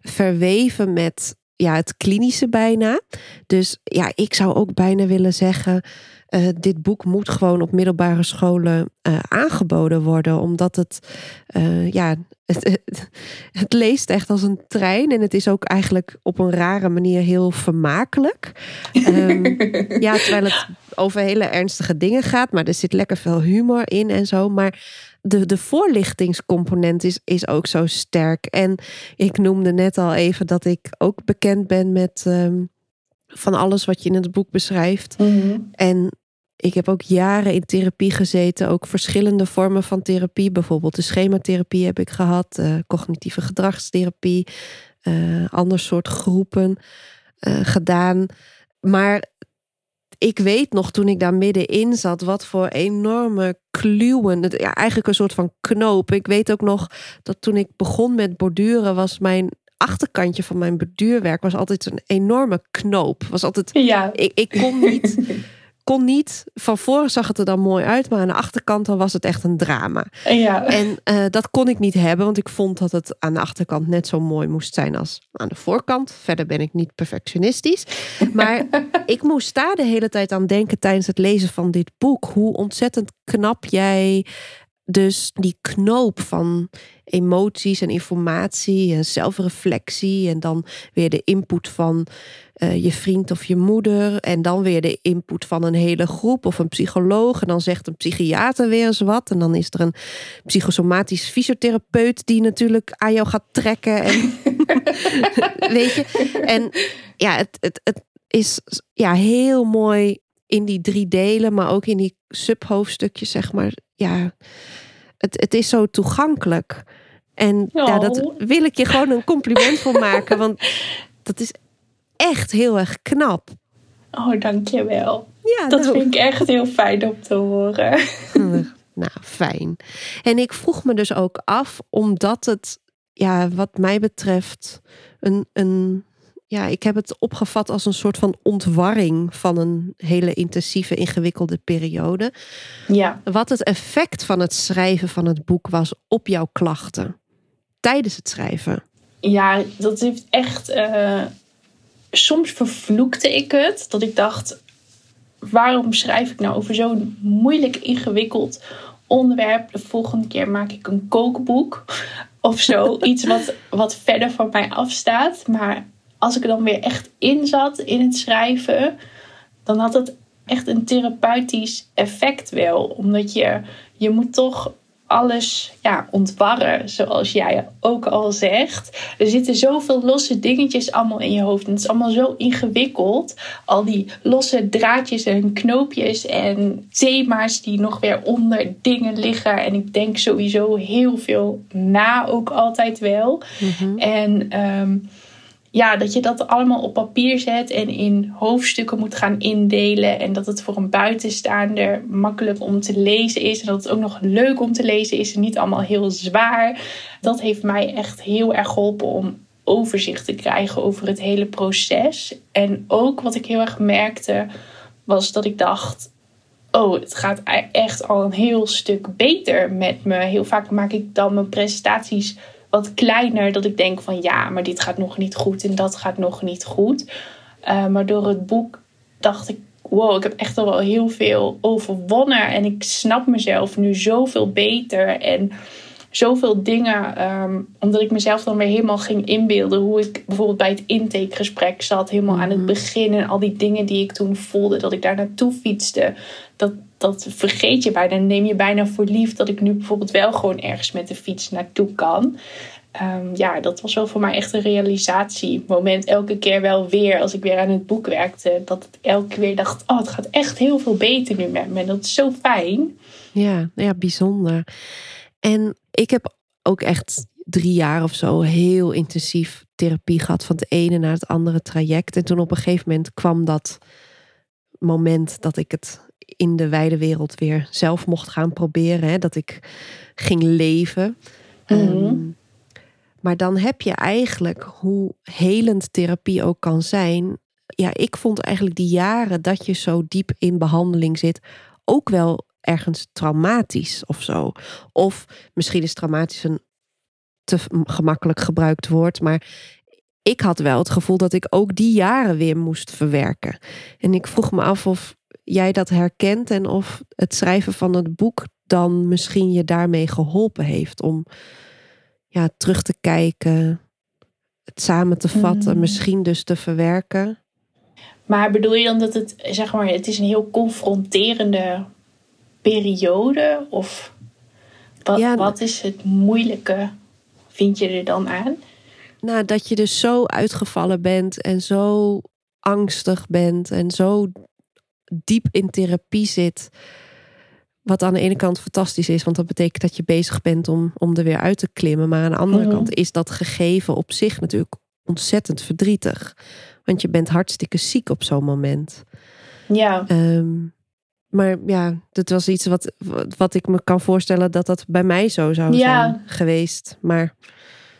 verweven met ja, het klinische bijna. Dus ja, ik zou ook bijna willen zeggen. Uh, dit boek moet gewoon op middelbare scholen uh, aangeboden worden. Omdat het, uh, ja, het, het, leest echt als een trein. En het is ook eigenlijk op een rare manier heel vermakelijk. um, ja, terwijl het over hele ernstige dingen gaat. Maar er zit lekker veel humor in en zo. Maar de, de voorlichtingscomponent is, is ook zo sterk. En ik noemde net al even dat ik ook bekend ben met ehm, van alles wat je in het boek beschrijft. Mhm. En ik heb ook jaren in therapie gezeten, ook verschillende vormen van therapie. Bijvoorbeeld de schematherapie heb ik gehad, eh, cognitieve gedragstherapie, eh, ander soort groepen eh, gedaan. Maar ik weet nog toen ik daar middenin zat, wat voor enorme kluwen. Ja, eigenlijk een soort van knoop. Ik weet ook nog dat toen ik begon met borduren, was mijn achterkantje van mijn borduurwerk was altijd een enorme knoop. Was altijd Ja. ik, ik kon niet, kon niet. Van voren zag het er dan mooi uit, maar aan de achterkant dan was het echt een drama. Ja. En eh, dat kon ik niet hebben, want ik vond dat het aan de achterkant net zo mooi moest zijn als aan de voorkant. Verder ben ik niet perfectionistisch. Maar ik moest daar de hele tijd aan denken tijdens het lezen van dit boek. Hoe ontzettend knap jij dus die knoop van emoties en informatie en zelfreflectie. En dan weer de input van eh, je vriend of je moeder. En dan weer de input van een hele groep of een psycholoog. En dan zegt een psychiater weer eens wat. En dan is er een psychosomatisch fysiotherapeut die natuurlijk aan jou gaat trekken. En weet je. En ja, het, het, het is ja, heel mooi in die drie delen, maar ook in die subhoofdstukjes, zeg maar. Ja, het, het is zo toegankelijk. En ja, dat Oh. wil ik je gewoon een compliment voor maken, want dat is echt heel erg knap. Oh, dankjewel. Ja, Dat nou, vind ik echt heel fijn om te horen. Nou, fijn. En ik vroeg me dus ook af, omdat het, ja, wat mij betreft, een, een, ja, ik heb het opgevat als een soort van ontwarring van een hele intensieve, ingewikkelde periode. Ja. Wat het effect van het schrijven van het boek was op jouw klachten tijdens het schrijven. Ja, dat heeft echt. eh, soms vervloekte ik het. Dat ik dacht: waarom schrijf ik nou over zo'n moeilijk, ingewikkeld onderwerp? De volgende keer maak ik een kookboek of zo. Iets wat, wat verder van mij afstaat. Maar als ik er dan weer echt in zat in het schrijven, dan had het echt een therapeutisch effect wel. Omdat je, je moet toch alles ja, ontwarren, zoals jij ook al zegt. Er zitten zoveel losse dingetjes allemaal in je hoofd. En het is allemaal zo ingewikkeld. Al die losse draadjes en knoopjes en thema's die nog weer onder dingen liggen. En ik denk sowieso heel veel na ook altijd wel. En ehm, ja, dat je dat allemaal op papier zet en in hoofdstukken moet gaan indelen. En dat het voor een buitenstaander makkelijk om te lezen is. En dat het ook nog leuk om te lezen is en niet allemaal heel zwaar. Dat heeft mij echt heel erg geholpen om overzicht te krijgen over het hele proces. En ook wat ik heel erg merkte, was dat ik dacht. Oh, het gaat echt al een heel stuk beter met me. Heel vaak maak ik dan mijn presentaties wat kleiner. Dat ik denk van ja, maar dit gaat nog niet goed en dat gaat nog niet goed. Uh, maar door het boek dacht ik, wow, ik heb echt al wel heel veel overwonnen. En ik snap mezelf nu zoveel beter. En zoveel dingen, um, omdat ik mezelf dan weer helemaal ging inbeelden. Hoe ik bijvoorbeeld bij het intakegesprek zat, helemaal aan het begin. En al die dingen die ik toen voelde, dat ik daar naartoe fietste. Dat, dat vergeet je bijna. Dan neem je bijna voor lief dat ik nu bijvoorbeeld wel gewoon ergens met de fiets naartoe kan. Um, ja, dat was wel voor mij echt een realisatiemoment. Elke keer wel weer als ik weer aan het boek werkte. Dat ik elke keer dacht, oh het gaat echt heel veel beter nu met me. Dat is zo fijn. Ja, ja, bijzonder. En ik heb ook echt drie jaar of zo heel intensief therapie gehad. Van het ene naar het andere traject. En toen op een gegeven moment kwam dat moment dat ik het in de wijde wereld weer zelf mocht gaan proberen. Hè, dat ik ging leven. Mhm. Um, maar dan heb je eigenlijk, hoe helend therapie ook kan zijn. Ja, ik vond eigenlijk die jaren dat je zo diep in behandeling zit, ook wel ergens traumatisch of zo. Of misschien is traumatisch een te gemakkelijk gebruikt woord, maar ik had wel het gevoel dat ik ook die jaren weer moest verwerken. En ik vroeg me af of jij dat herkent en of het schrijven van het boek dan misschien je daarmee geholpen heeft om ja, terug te kijken, het samen te vatten, Mm. misschien dus te verwerken. Maar bedoel je dan dat het, zeg maar, het is een heel confronterende periode? Of wat, wat is het moeilijke, vind je er dan aan? Nou, dat je dus zo uitgevallen bent en zo angstig bent en zo diep in therapie zit. Wat aan de ene kant fantastisch is, want dat betekent dat je bezig bent om, om er weer uit te klimmen. Maar aan de andere mhm. kant is dat gegeven op zich natuurlijk ontzettend verdrietig. Want je bent hartstikke ziek op zo'n moment. Ja. Ehm, maar ja, dat was iets wat, wat ik me kan voorstellen dat dat bij mij zo zou zijn geweest. Maar.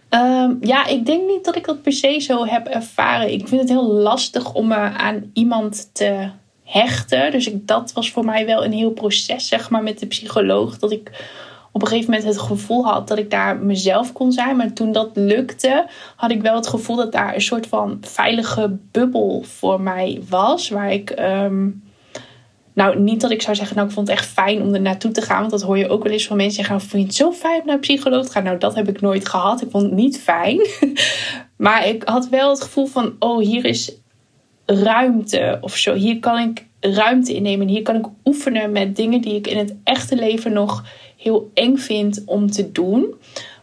Ehm, ja, ik denk niet dat ik dat per se zo heb ervaren. Ik vind het heel lastig om me aan iemand te hechten. Dus ik, dat was voor mij wel een heel proces, zeg maar, met de psycholoog. Dat ik op een gegeven moment het gevoel had dat ik daar mezelf kon zijn. Maar toen dat lukte, had ik wel het gevoel dat daar een soort van veilige bubbel voor mij was. Waar ik. Ehm, nou, niet dat ik zou zeggen, nou, ik vond het echt fijn om er naartoe te gaan. Want dat hoor je ook wel eens van mensen zeggen, vind je het zo fijn om naar een psycholoog te gaan? Nou, dat heb ik nooit gehad. Ik vond het niet fijn. maar ik had wel het gevoel van, oh, hier is ruimte of zo. Hier kan ik ruimte innemen. Hier kan ik oefenen met dingen die ik in het echte leven nog heel eng vind om te doen.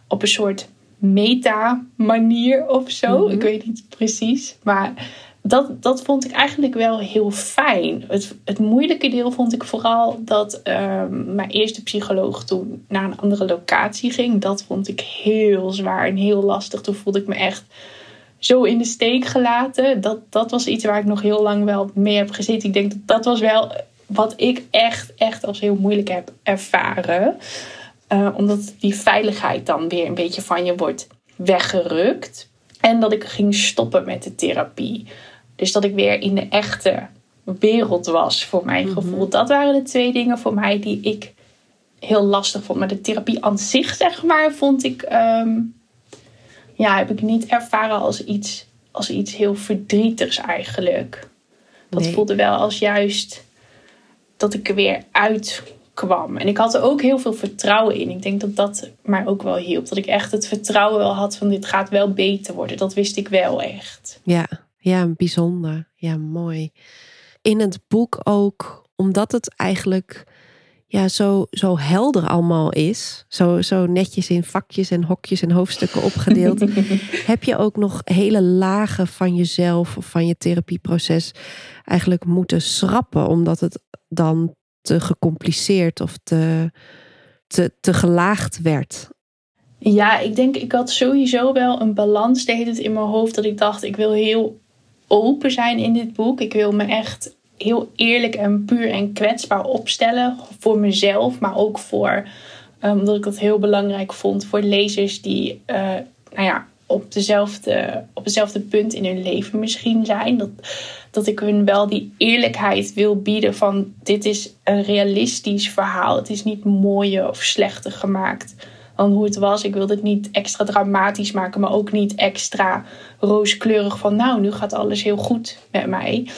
Op een soort meta-manier of zo. Mhm. Ik weet niet precies. Maar dat, dat vond ik eigenlijk wel heel fijn. Het, het moeilijke deel vond ik vooral dat ehm, mijn eerste psycholoog toen naar een andere locatie ging. Dat vond ik heel zwaar en heel lastig. Toen voelde ik me echt zo in de steek gelaten. Dat, dat was iets waar ik nog heel lang wel mee heb gezeten. Ik denk dat dat was wel wat ik echt, echt als heel moeilijk heb ervaren. Uh, omdat die veiligheid dan weer een beetje van je wordt weggerukt. En dat ik ging stoppen met de therapie. Dus dat ik weer in de echte wereld was, voor mijn mhm. gevoel. Dat waren de twee dingen voor mij die ik heel lastig vond. Maar de therapie aan zich, zeg maar, vond ik. Ehm, ja, heb ik niet ervaren als iets, als iets heel verdrietigs eigenlijk. Dat voelde wel als juist dat ik er weer uitkwam. En ik had er ook heel veel vertrouwen in. Ik denk dat dat mij ook wel hielp. Dat ik echt het vertrouwen wel had van dit gaat wel beter worden. Dat wist ik wel echt. Ja, ja, bijzonder. Ja, mooi. In het boek ook, omdat het eigenlijk ja, zo, zo helder allemaal is, zo, zo netjes in vakjes en hokjes en hoofdstukken opgedeeld, heb je ook nog hele lagen van jezelf of van je therapieproces eigenlijk moeten schrappen, omdat het dan te gecompliceerd of te, te, te gelaagd werd. Ja, ik denk, ik had sowieso wel een balans deed het in mijn hoofd dat ik dacht, ik wil heel open zijn in dit boek. Ik wil me echt heel eerlijk en puur en kwetsbaar opstellen voor mezelf, maar ook voor, um, omdat ik dat heel belangrijk vond voor lezers die, uh, nou ja, op dezelfde, op hetzelfde punt in hun leven misschien zijn. Dat, dat ik hun wel die eerlijkheid wil bieden van dit is een realistisch verhaal. Het is niet mooier of slechter gemaakt dan hoe het was. Ik wilde het niet extra dramatisch maken, maar ook niet extra rooskleurig van nou, nu gaat alles heel goed met mij.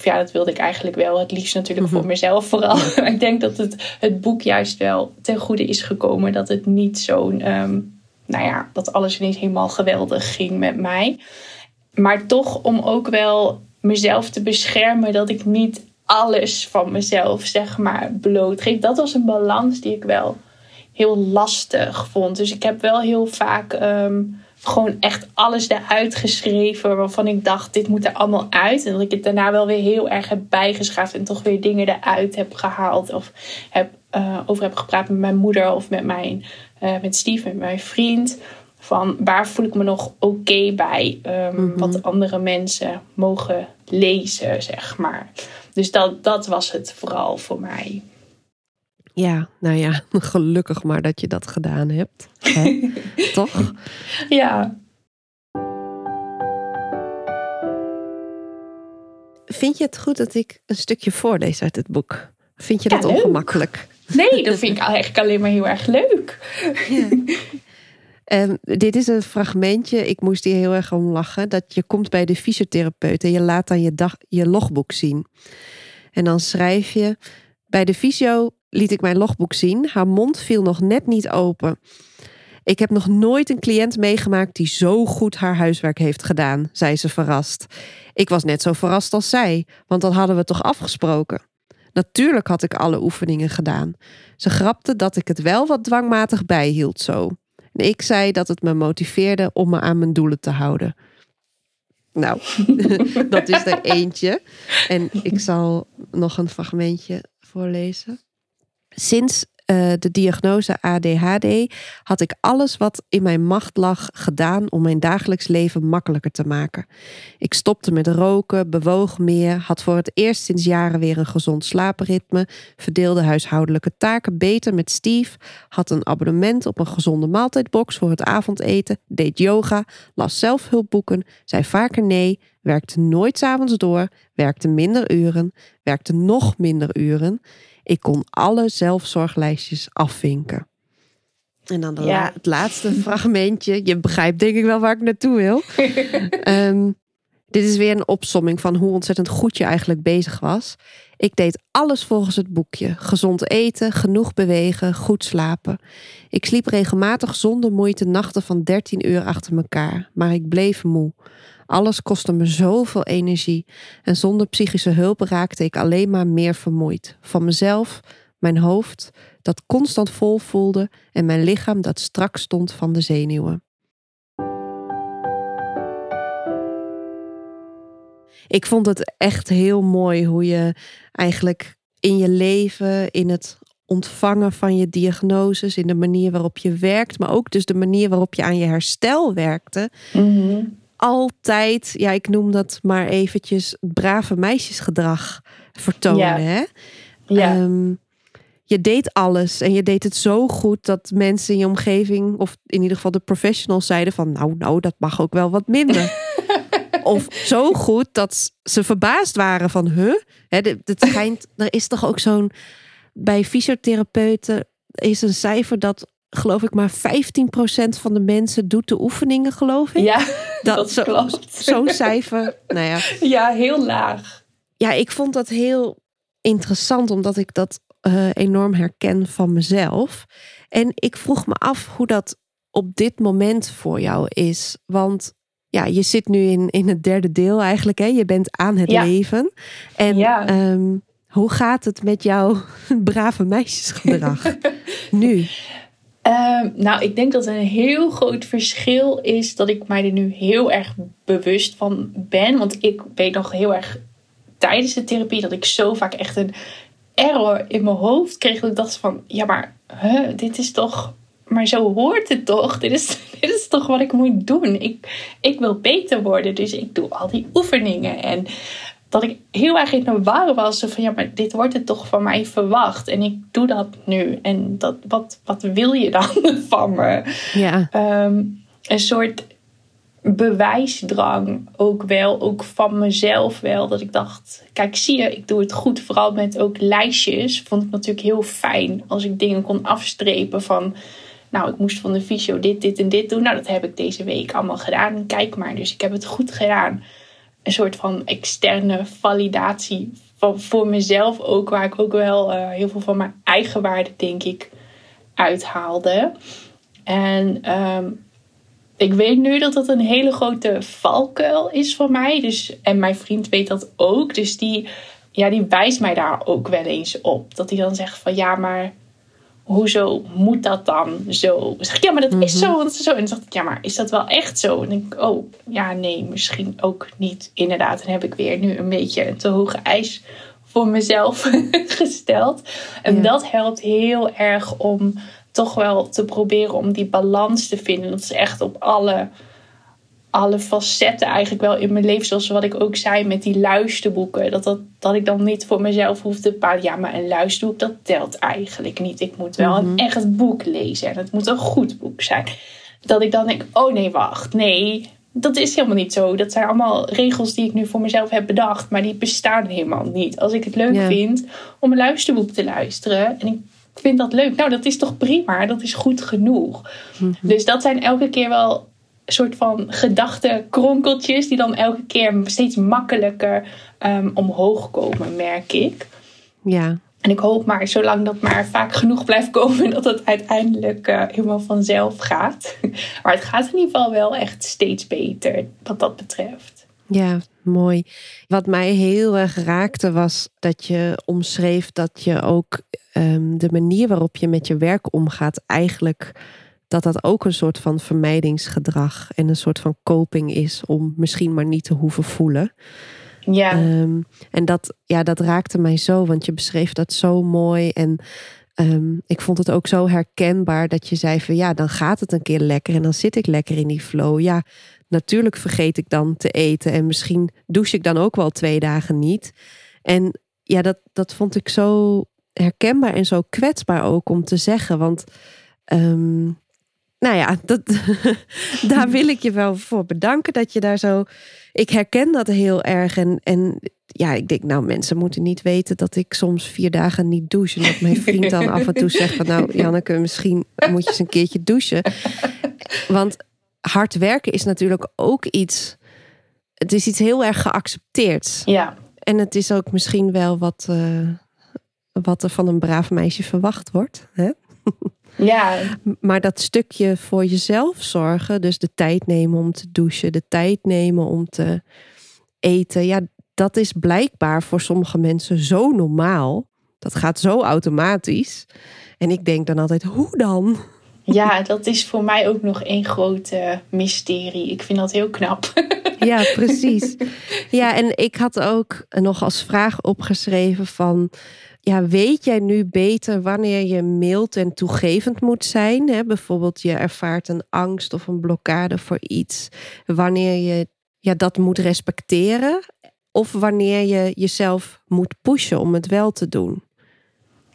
Of ja, dat wilde ik eigenlijk wel. Het liefst natuurlijk voor mhm. mezelf vooral. Maar ik denk dat het, het boek juist wel ten goede is gekomen. Dat het niet zo'n, ehm, nou ja, dat alles ineens helemaal geweldig ging met mij. Maar toch om ook wel mezelf te beschermen dat ik niet alles van mezelf, zeg maar, blootgeef. Dat was een balans die ik wel heel lastig vond. Dus ik heb wel heel vaak ehm, gewoon echt alles eruit geschreven waarvan ik dacht, dit moet er allemaal uit. En dat ik het daarna wel weer heel erg heb bijgeschaafd en toch weer dingen eruit heb gehaald. Of heb, uh, over heb gepraat met mijn moeder of met, mijn, uh, met Steve, met mijn vriend. Van waar voel ik me nog oké bij? Um, Wat andere mensen mogen lezen, zeg maar. Dus dat, dat was het vooral voor mij. Ja, nou ja, gelukkig maar dat je dat gedaan hebt. Hè? Toch? Ja. Vind je het goed dat ik een stukje voorlees uit het boek? Vind je dat ongemakkelijk? Nee, dat vind ik eigenlijk alleen maar heel erg leuk. Ja. Um, dit is een fragmentje, ik moest hier heel erg om lachen. Dat je komt bij de fysiotherapeut en je laat dan je, dag, je logboek zien. En dan schrijf je: Bij de fysio liet ik mijn logboek zien. Haar mond viel nog net niet open. Ik heb nog nooit een cliënt meegemaakt die zo goed haar huiswerk heeft gedaan, zei ze verrast. Ik was net zo verrast als zij, want dat hadden we toch afgesproken. Natuurlijk had ik alle oefeningen gedaan. Ze grapte dat ik het wel wat dwangmatig bijhield zo. En ik zei dat het me motiveerde om me aan mijn doelen te houden. Nou, dat is er eentje. En ik zal nog een fragmentje voorlezen. Sinds uh, de diagnose ADHD had ik alles wat in mijn macht lag gedaan om mijn dagelijks leven makkelijker te maken. Ik stopte met roken, bewoog meer, had voor het eerst sinds jaren weer een gezond slaapritme, verdeelde huishoudelijke taken beter met Steve, had een abonnement op een gezonde maaltijdbox voor het avondeten, deed yoga, las zelfhulpboeken, zei vaker nee, werkte nooit s'avonds door, werkte minder uren, werkte nog minder uren. Ik kon alle zelfzorglijstjes afvinken. En dan het laatste fragmentje. Je begrijpt denk ik wel waar ik naartoe wil. Ehm, dit is weer een opsomming van hoe ontzettend goed je eigenlijk bezig was. Ik deed alles volgens het boekje. Gezond eten, genoeg bewegen, goed slapen. Ik sliep regelmatig zonder moeite nachten van 13 uur achter elkaar, maar ik bleef moe. Alles kostte me zoveel energie en zonder psychische hulp raakte ik alleen maar meer vermoeid. Van mezelf, mijn hoofd, dat constant vol voelde en mijn lichaam dat strak stond van de zenuwen. Ik vond het echt heel mooi hoe je eigenlijk in je leven, in het ontvangen van je diagnoses, in de manier waarop je werkt, maar ook dus de manier waarop je aan je herstel werkte, mhm altijd, ja, ik noem dat maar eventjes brave meisjesgedrag vertonen. Ja. Hè? Ja. Ehm, je deed alles en je deed het zo goed dat mensen in je omgeving, of in ieder geval de professionals, zeiden van nou, nou, dat mag ook wel wat minder. of zo goed dat ze verbaasd waren van, huh? Hè, het schijnt, er is toch ook zo'n, bij fysiotherapeuten is een cijfer dat geloof ik, maar 15% van de mensen doet de oefeningen, geloof ik. Ja, dat, zo, klopt. Zo'n cijfer, nou ja. Ja, heel laag. Ja, ik vond dat heel interessant, omdat ik dat uh, enorm herken van mezelf. En ik vroeg me af hoe dat op dit moment voor jou is. Want ja, je zit nu in, in het derde deel eigenlijk. Hè? Je bent aan het leven. En ja. Ehm, hoe gaat het met jouw brave meisjesgedrag nu? Ehm, nou, ik denk dat een heel groot verschil is dat ik mij er nu heel erg bewust van ben. Want ik weet nog heel erg tijdens de therapie dat ik zo vaak echt een error in mijn hoofd kreeg. Dat ik dacht van, ja maar, huh, dit is toch... Maar zo hoort het toch? Dit is, dit is toch wat ik moet doen? Ik, ik wil beter worden, dus ik doe al die oefeningen. En dat ik heel erg in de war was. Van ja, maar dit wordt het toch van mij verwacht. En ik doe dat nu. En dat, wat, wat wil je dan van me? Ja. Ehm, een soort bewijsdrang ook wel. Ook van mezelf wel. Dat ik dacht, kijk zie je, ik doe het goed. Vooral met ook lijstjes. Vond ik natuurlijk heel fijn. Als ik dingen kon afstrepen van... Nou, ik moest van de fysio dit, dit en dit doen. Nou, dat heb ik deze week allemaal gedaan. Kijk maar, dus ik heb het goed gedaan een soort van externe validatie van, voor mezelf ook, waar ik ook wel uh, heel veel van mijn eigen waarde, denk ik, uithaalde. En um, ik weet nu dat dat een hele grote valkuil is voor mij. Dus, en mijn vriend weet dat ook. Dus die, ja, die wijst mij daar ook wel eens op. Dat hij dan zegt van ja, maar hoezo moet dat dan zo? zeg ik, ja, maar dat is zo, mhm. is zo. En dan dacht ik, ja, maar is dat wel echt zo? En dan denk ik, oh, ja, nee, misschien ook niet. Inderdaad, dan heb ik weer nu een beetje een te hoge eis voor mezelf gesteld. En dat helpt heel erg om toch wel te proberen om die balans te vinden. Dat is echt op alle alle facetten eigenlijk wel in mijn leven. Zoals wat ik ook zei met die luisterboeken. Dat, dat, dat ik dan niet voor mezelf hoef te bepalen. Ja, maar een luisterboek dat telt eigenlijk niet. Ik moet wel een mhm. echt boek lezen. En het moet een goed boek zijn. Dat ik dan denk, oh nee, wacht. Nee, dat is helemaal niet zo. Dat zijn allemaal regels die ik nu voor mezelf heb bedacht. Maar die bestaan helemaal niet. Als ik het leuk vind om een luisterboek te luisteren. En ik vind dat leuk. Nou, dat is toch prima. Dat is goed genoeg. Mhm. Dus dat zijn elke keer wel soort van gedachtenkronkeltjes die dan elke keer steeds makkelijker um, omhoog komen, merk ik. Ja, En ik hoop maar, zolang dat maar vaak genoeg blijft komen, dat het uiteindelijk uh, helemaal vanzelf gaat. Maar het gaat in ieder geval wel echt steeds beter wat dat betreft. Ja, mooi. Wat mij heel erg raakte was dat je omschreef dat je ook um, de manier waarop je met je werk omgaat, eigenlijk dat dat ook een soort van vermijdingsgedrag en een soort van coping is om misschien maar niet te hoeven voelen. Ja. Um, en dat, ja, dat raakte mij zo, want je beschreef dat zo mooi. En um, ik vond het ook zo herkenbaar dat je zei van ja, dan gaat het een keer lekker en dan zit ik lekker in die flow. Ja, natuurlijk vergeet ik dan te eten en misschien douche ik dan ook wel twee dagen niet. En ja, dat, dat vond ik zo herkenbaar en zo kwetsbaar ook om te zeggen. Want um, nou ja, dat, daar wil ik je wel voor bedanken dat je daar zo. Ik herken dat heel erg. En, en ja, ik denk, nou, mensen moeten niet weten dat ik soms vier dagen niet douche. En dat mijn vriend dan af en toe zegt van, nou, Janneke, misschien moet je eens een keertje douchen. Want hard werken is natuurlijk ook iets. Het is iets heel erg geaccepteerd. Ja. En het is ook misschien wel wat, uh, wat er van een braaf meisje verwacht wordt. Hè? Ja. Maar dat stukje voor jezelf zorgen, dus de tijd nemen om te douchen, de tijd nemen om te eten, ja, dat is blijkbaar voor sommige mensen zo normaal. Dat gaat zo automatisch. En ik denk dan altijd, hoe dan? Ja, dat is voor mij ook nog één grote mysterie. Ik vind dat heel knap. Ja, precies. Ja, en ik had ook nog als vraag opgeschreven van ja, weet jij nu beter wanneer je mild en toegevend moet zijn? Hè? Bijvoorbeeld je ervaart een angst of een blokkade voor iets. Wanneer je ja, dat moet respecteren. Of wanneer je jezelf moet pushen om het wel te doen.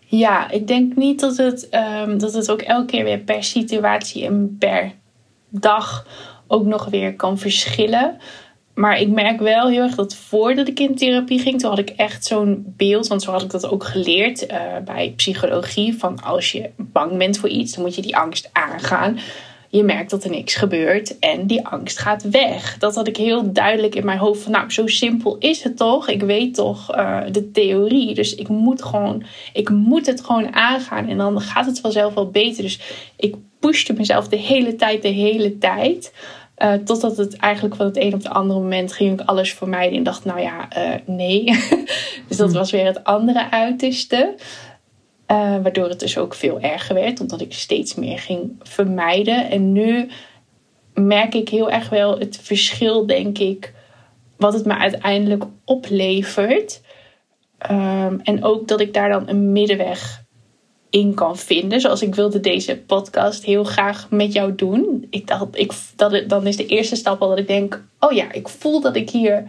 Ja, ik denk niet dat het, um, dat het ook elke keer weer per situatie en per dag ook nog weer kan verschillen. Maar ik merk wel heel erg dat voordat ik in therapie ging, toen had ik echt zo'n beeld, want zo had ik dat ook geleerd uh, bij psychologie, van als je bang bent voor iets, dan moet je die angst aangaan. Je merkt dat er niks gebeurt en die angst gaat weg. Dat had ik heel duidelijk in mijn hoofd van, nou, zo simpel is het toch? Ik weet toch uh, de theorie, dus ik moet gewoon, ik moet het gewoon aangaan en dan gaat het vanzelf wel beter. Dus ik pushte mezelf de hele tijd, de hele tijd. Uh, totdat het eigenlijk van het een op het andere moment ging ik alles vermijden en dacht, nou ja, uh, nee. dus dat hmm. was weer het andere uiterste. Uh, waardoor het dus ook veel erger werd, omdat ik steeds meer ging vermijden. En nu merk ik heel erg wel het verschil, denk ik, wat het me uiteindelijk oplevert. Um, en ook dat ik daar dan een middenweg in kan vinden. Zoals ik wilde deze podcast heel graag met jou doen. Ik dacht, ik, dat, dan is de eerste stap al dat ik denk: oh ja, ik voel dat ik hier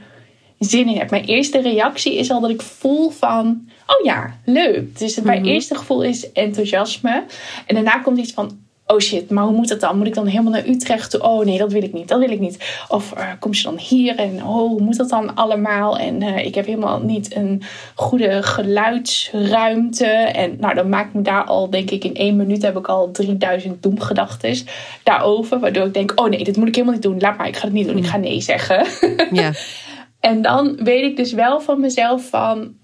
zin in heb. Mijn eerste reactie is al dat ik voel van: oh ja, leuk. Dus mijn mhm. eerste gevoel is enthousiasme. En daarna komt iets van: oh shit, maar hoe moet dat dan? Moet ik dan helemaal naar Utrecht toe? Oh nee, dat wil ik niet, dat wil ik niet. Of uh, kom je dan hier en oh, hoe moet dat dan allemaal? En uh, ik heb helemaal niet een goede geluidsruimte. En nou, dan maak ik me daar al, denk ik, in één minuut heb ik al 3000 doemgedachten daarover. Waardoor ik denk, oh nee, dit moet ik helemaal niet doen. Laat maar, ik ga het niet doen. Ik ga nee zeggen. Ja. en dan weet ik dus wel van mezelf van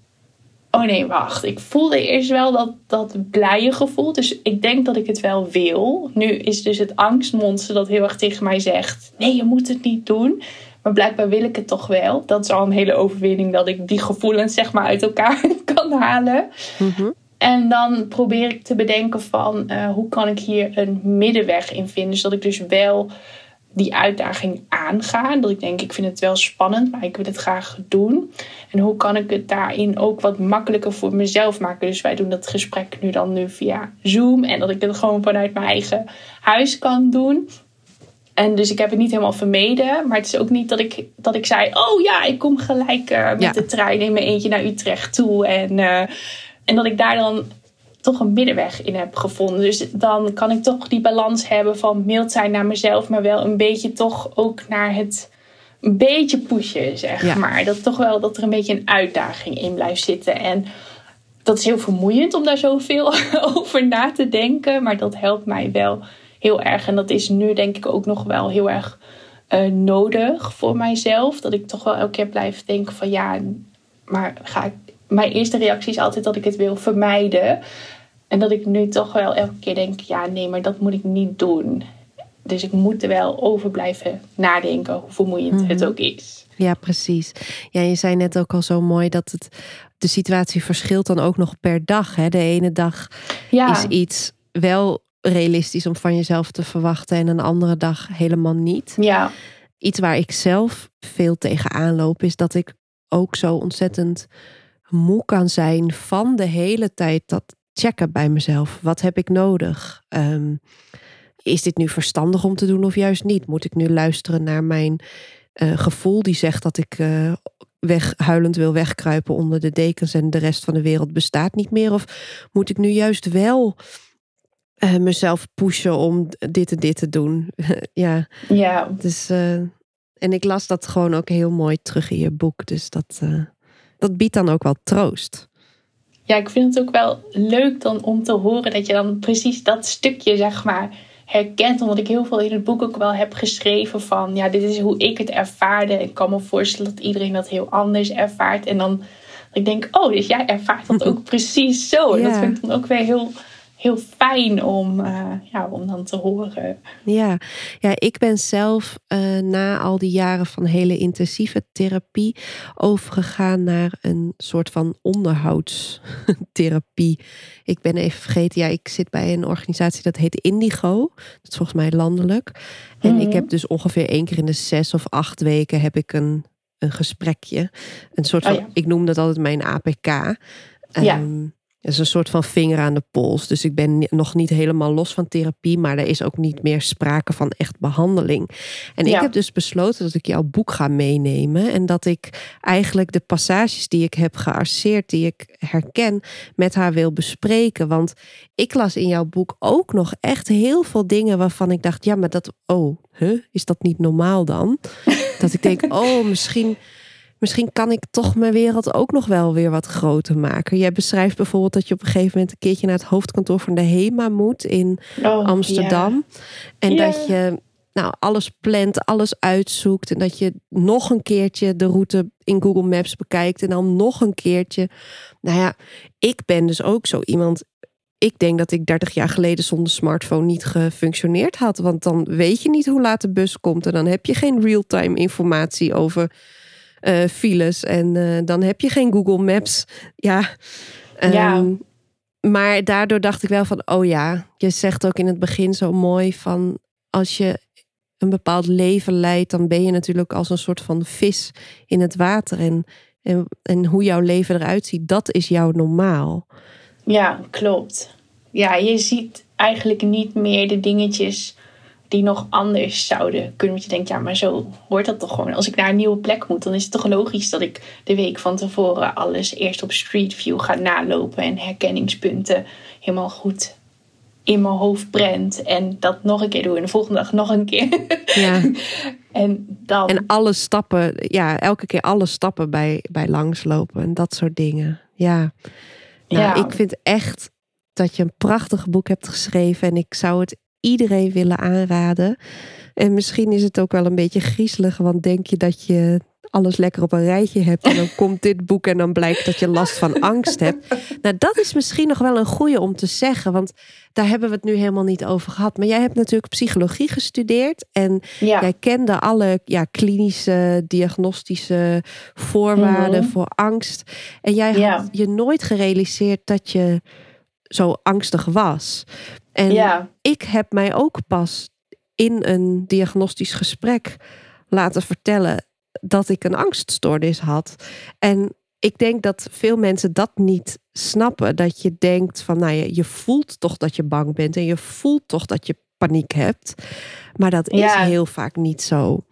oh nee, wacht. Ik voelde eerst wel dat, dat blije gevoel. Dus ik denk dat ik het wel wil. Nu is dus het angstmonster dat heel erg tegen mij zegt: nee, je moet het niet doen. Maar blijkbaar wil ik het toch wel. Dat is al een hele overwinning dat ik die gevoelens zeg maar uit elkaar kan halen. Mhm. En dan probeer ik te bedenken van uh, hoe kan ik hier een middenweg in vinden. Zodat ik dus wel die uitdaging aangaan. Dat ik denk, ik vind het wel spannend, maar ik wil het graag doen. En hoe kan ik het daarin ook wat makkelijker voor mezelf maken? Dus wij doen dat gesprek nu dan nu via Zoom. En dat ik het gewoon vanuit mijn eigen huis kan doen. En dus ik heb het niet helemaal vermeden. Maar het is ook niet dat ik, dat ik zei: Oh ja, ik kom gelijk uh, met de trein in mijn eentje naar Utrecht toe. En, uh, en dat ik daar dan toch een middenweg in heb gevonden. Dus dan kan ik toch die balans hebben van mild zijn naar mezelf, maar wel een beetje toch ook naar het een beetje pushen, zeg maar. Dat toch wel dat er een beetje een uitdaging in blijft zitten. En dat is heel vermoeiend om daar zoveel over na te denken, maar dat helpt mij wel heel erg. En dat is nu denk ik ook nog wel heel erg uh, nodig voor mijzelf. Dat ik toch wel elke keer blijf denken van ja, maar ga ik mijn eerste reactie is altijd dat ik het wil vermijden. En dat ik nu toch wel elke keer denk: ja, nee, maar dat moet ik niet doen. Dus ik moet er wel over blijven nadenken, hoe vermoeiend het mhm. ook is. Ja, precies. Ja, je zei net ook al zo mooi dat het, de situatie verschilt dan ook nog per dag. Hè? De ene dag is iets wel realistisch om van jezelf te verwachten en een andere dag helemaal niet. Ja. Iets waar ik zelf veel tegenaan loop is dat ik ook zo ontzettend moe kan zijn van de hele tijd dat checken bij mezelf. Wat heb ik nodig? Um, is dit nu verstandig om te doen of juist niet? Moet ik nu luisteren naar mijn uh, gevoel die zegt dat ik uh, weg, huilend wil wegkruipen onder de dekens en de rest van de wereld bestaat niet meer? Of moet ik nu juist wel uh, mezelf pushen om dit en dit te doen? ja. ja. Dus, en ik las dat gewoon ook heel mooi terug in je boek. Dus dat, dat biedt dan ook wel troost. Ja, ik vind het ook wel leuk dan om te horen dat je dan precies dat stukje, zeg maar herkent. Omdat ik heel veel in het boek ook wel heb geschreven van ja, dit is hoe ik het ervaarde. Ik kan me voorstellen dat iedereen dat heel anders ervaart. En dan ik denk, oh, dus jij ervaart dat ook precies zo. En dat vind ik dan ook weer heel heel fijn om, uh, ja, om dan te horen. Ja, ja ik ben zelf uh, na al die jaren van hele intensieve therapie overgegaan naar een soort van onderhoudstherapie. Ik ben even vergeten, ja, ik zit bij een organisatie dat heet Indigo. Dat is volgens mij landelijk. En ik mhm. heb dus ongeveer één keer in de zes of acht weken heb ik een, een gesprekje. Een soort oh van, ik noem dat altijd mijn APK. Ja. Is een soort van vinger aan de pols. Dus ik ben nog niet helemaal los van therapie, maar er is ook niet meer sprake van echt behandeling. En ik heb dus besloten dat ik jouw boek ga meenemen en dat ik eigenlijk de passages die ik heb gearseerd, die ik herken, met haar wil bespreken. Want ik las in jouw boek ook nog echt heel veel dingen waarvan ik dacht, ja, maar dat, oh, huh, is dat niet normaal dan? dat ik denk, oh, misschien misschien kan ik toch mijn wereld ook nog wel weer wat groter maken. Jij beschrijft bijvoorbeeld dat je op een gegeven moment een keertje naar het hoofdkantoor van de HEMA moet in oh, Amsterdam. En dat je nou, alles plant, alles uitzoekt. En dat je nog een keertje de route in Google Maps bekijkt. En dan nog een keertje. Nou ja, ik ben dus ook zo iemand. Ik denk dat ik 30 jaar geleden zonder smartphone niet gefunctioneerd had. Want dan weet je niet hoe laat de bus komt. En dan heb je geen real-time informatie over uh, files. En uh, dan heb je geen Google Maps. Ja. Um, Maar daardoor dacht ik wel van, oh ja, je zegt ook in het begin zo mooi van als je een bepaald leven leidt, dan ben je natuurlijk als een soort van vis in het water. En, en, en hoe jouw leven eruit ziet, dat is jouw normaal. Ja, klopt. Ja, je ziet eigenlijk niet meer de dingetjes die nog anders zouden kunnen. Want je denkt, ja, maar zo hoort dat toch gewoon. Als ik naar een nieuwe plek moet, dan is het toch logisch dat ik de week van tevoren alles eerst op Street View ga nalopen en herkenningspunten helemaal goed in mijn hoofd prent en dat nog een keer doe en de volgende dag nog een keer. Ja. en dan. En alle stappen, ja, elke keer alle stappen bij, bij langslopen en dat soort dingen. Ja. Nou, ja. Ik vind echt dat je een prachtig boek hebt geschreven en ik zou het iedereen willen aanraden. En misschien is het ook wel een beetje griezelig, want denk je dat je alles lekker op een rijtje hebt en dan komt dit boek en dan blijkt dat je last van angst hebt. Nou, dat is misschien nog wel een goede om te zeggen, want daar hebben we het nu helemaal niet over gehad. Maar jij hebt natuurlijk psychologie gestudeerd en jij kende alle ja, klinische, diagnostische voorwaarden mhm. voor angst. En jij had je nooit gerealiseerd dat je zo angstig was. En ja. ik heb mij ook pas in een diagnostisch gesprek laten vertellen dat ik een angststoornis had. En ik denk dat veel mensen dat niet snappen. Dat je denkt van, nou ja, je voelt toch dat je bang bent en je voelt toch dat je paniek hebt. Maar dat is heel vaak niet zo.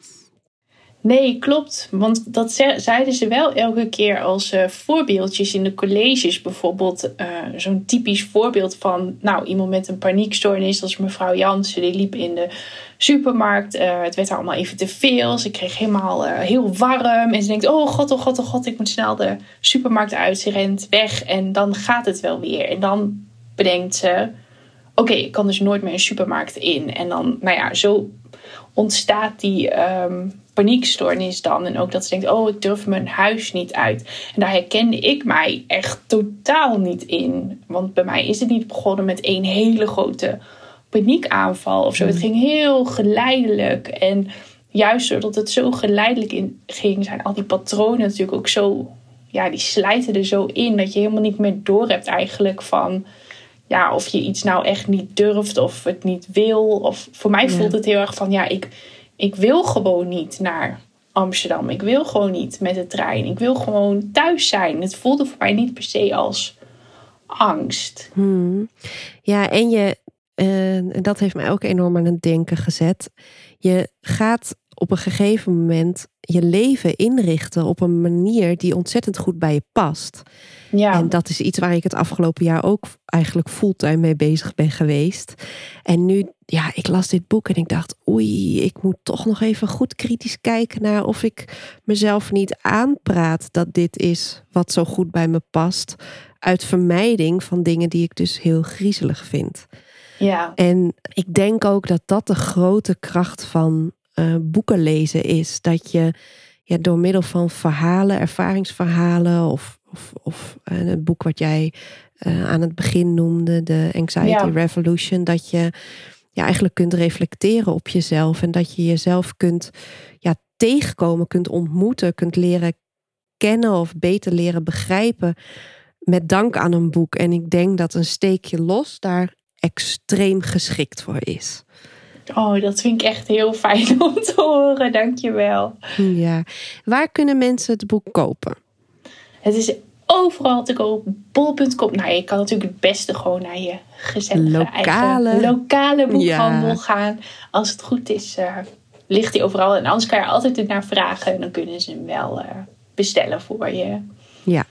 Nee, klopt. Want dat zeiden ze wel elke keer als uh, voorbeeldjes in de colleges. Bijvoorbeeld uh, zo'n typisch voorbeeld van nou, iemand met een paniekstoornis. als mevrouw Jansen, die liep in de supermarkt. Uh, het werd allemaal even te veel. Ze kreeg helemaal heel warm. En ze denkt, oh god, oh god, oh god, ik moet snel de supermarkt uit. Ze rent weg en dan gaat het wel weer. En dan bedenkt ze, oké, ik kan dus nooit meer een supermarkt in. En dan, nou ja, zo ontstaat die... Um, paniekstoornis dan. En ook dat ze denkt, oh, ik durf mijn huis niet uit. En daar herkende ik mij echt totaal niet in. Want bij mij is het niet begonnen met één hele grote paniekaanval of zo. Het ging heel geleidelijk. En juist doordat het zo geleidelijk in ging, zijn al die patronen natuurlijk ook zo... Ja, die slijten er zo in dat je helemaal niet meer door hebt eigenlijk van ja, of je iets nou echt niet durft of het niet wil. Of voor mij voelt het heel erg van ja, ik, ik wil gewoon niet naar Amsterdam. Ik wil gewoon niet met de trein. Ik wil gewoon thuis zijn. Het voelde voor mij niet per se als angst. Hmm. Ja, en je, uh, dat heeft mij ook enorm aan het denken gezet. Je gaat op een gegeven moment je leven inrichten op een manier die ontzettend goed bij je past. Ja. En dat is iets waar ik het afgelopen jaar ook eigenlijk fulltime mee bezig ben geweest. En nu, ja, ik las dit boek en ik dacht, oei, ik moet toch nog even goed kritisch kijken naar of ik mezelf niet aanpraat dat dit is wat zo goed bij me past. Uit vermijding van dingen die ik dus heel griezelig vind. Ja. En ik denk ook dat dat de grote kracht van uh, boeken lezen is. Dat je ja, door middel van verhalen, ervaringsverhalen of, of, of uh, het boek wat jij uh, aan het begin noemde, de Anxiety Revolution, dat je ja, eigenlijk kunt reflecteren op jezelf en dat je jezelf kunt ja, tegenkomen, kunt ontmoeten, kunt leren kennen of beter leren begrijpen met dank aan een boek. En ik denk dat een steekje los daar extreem geschikt voor is. Oh, dat vind ik echt heel fijn om te horen. Dankjewel. Ja. Waar kunnen mensen het boek kopen? Het is overal te koop. Bol.com. Nou, je kan natuurlijk het beste gewoon naar je gezellige lokale, eigen, lokale boekhandel gaan. Als het goed is, uh, ligt die overal. En anders kan je altijd naar vragen. En dan kunnen ze hem wel uh, bestellen voor je. Ja.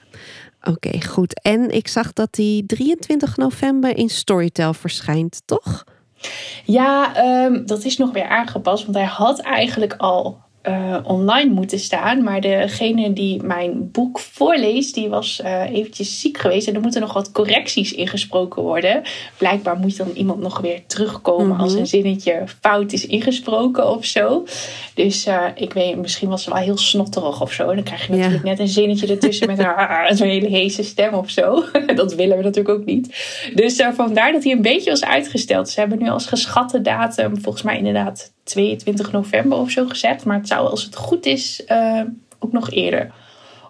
Oké, goed. En ik zag dat die 23 november in Storytel verschijnt, toch? Ja, um, dat is nog weer aangepast. Want hij had eigenlijk al uh, online moeten staan. Maar degene die mijn boek voorleest, die was uh, eventjes ziek geweest. En er moeten nog wat correcties ingesproken worden. Blijkbaar moet dan iemand nog weer terugkomen mm -hmm. als een zinnetje fout is ingesproken of zo. Dus uh, ik weet, misschien was ze wel heel snotterig of zo. En dan krijg je natuurlijk net een zinnetje ertussen met zo'n hele heese stem of zo. dat willen we natuurlijk ook niet. Dus vandaar dat hij een beetje was uitgesteld. Ze hebben nu als geschatte datum, volgens mij inderdaad 22 november of zo gezet. Maar het zou, als het goed is, uh, ook nog eerder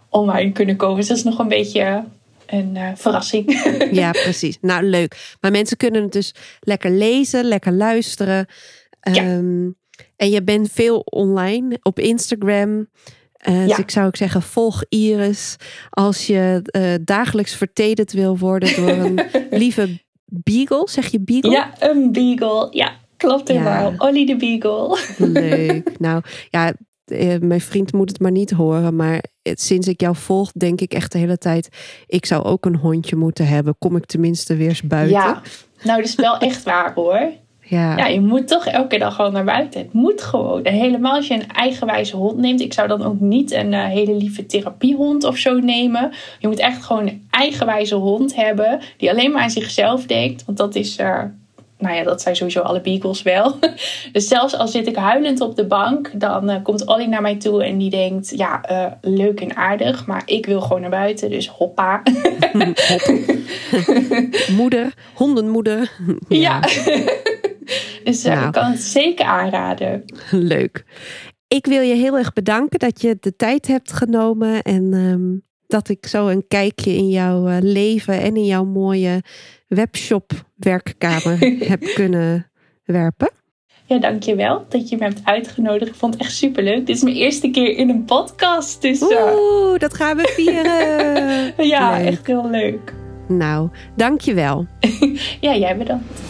online kunnen komen. Dus dat is nog een beetje een uh, verrassing. Ja, precies. Nou, leuk. Maar mensen kunnen het dus lekker lezen, lekker luisteren. Ja. Um, en je bent veel online op Instagram. Uh, ja. Dus ik zou ook zeggen, volg Iris. Als je uh, dagelijks vertederd wil worden door een lieve beagle. Zeg je beagle? Ja, een beagle. Ja, Klopt helemaal. Ja. Ollie de Beagle. Leuk. Nou ja, eh, mijn vriend moet het maar niet horen. Maar sinds ik jou volg, denk ik echt de hele tijd... ik zou ook een hondje moeten hebben. Kom ik tenminste weer eens buiten. Ja, nou dat is wel echt waar hoor. Ja. ja, je moet toch elke dag gewoon naar buiten. Het moet gewoon. En helemaal als je een eigenwijze hond neemt. Ik zou dan ook niet een uh, hele lieve therapiehond of zo nemen. Je moet echt gewoon een eigenwijze hond hebben. Die alleen maar aan zichzelf denkt. Want dat is... Uh, nou ja, dat zijn sowieso alle beagles wel. Dus zelfs al zit ik huilend op de bank, dan uh, komt Ollie naar mij toe en die denkt: Ja, uh, leuk en aardig, maar ik wil gewoon naar buiten, dus hoppa. Moeder, hondenmoeder. Ja. dus uh, nou. ik kan het zeker aanraden. Leuk. Ik wil je heel erg bedanken dat je de tijd hebt genomen en um, dat ik zo een kijkje in jouw leven en in jouw mooie webshop werkkamer heb kunnen werpen. Ja, dankjewel dat je me hebt uitgenodigd. Ik vond het echt superleuk. Dit is mijn eerste keer in een podcast. Dus. Oeh, dat gaan we vieren. ja, leuk. echt heel leuk. Nou, dankjewel. ja, jij bedankt.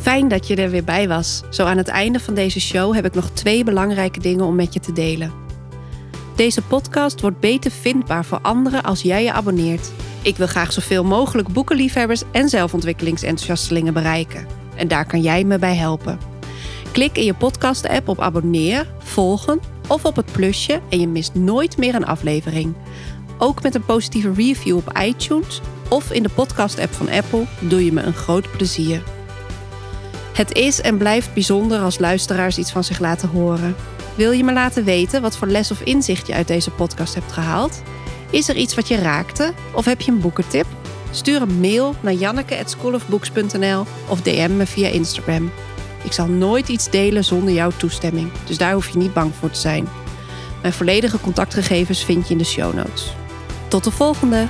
Fijn dat je er weer bij was. Zo aan het einde van deze show heb ik nog twee belangrijke dingen om met je te delen. Deze podcast wordt beter vindbaar voor anderen als jij je abonneert. Ik wil graag zoveel mogelijk boekenliefhebbers en zelfontwikkelingsenthousiastelingen bereiken. En daar kan jij me bij helpen. Klik in je podcast-app op abonneer, volgen of op het plusje en je mist nooit meer een aflevering. Ook met een positieve review op iTunes of in de podcast-app van Apple, doe je me een groot plezier. Het is en blijft bijzonder als luisteraars iets van zich laten horen. Wil je me laten weten wat voor les of inzicht je uit deze podcast hebt gehaald? Is er iets wat je raakte of heb je een boekentip? Stuur een mail naar janneke@schoolofbooks.nl of DM me via Instagram. Ik zal nooit iets delen zonder jouw toestemming, dus daar hoef je niet bang voor te zijn. Mijn volledige contactgegevens vind je in de show notes. Tot de volgende!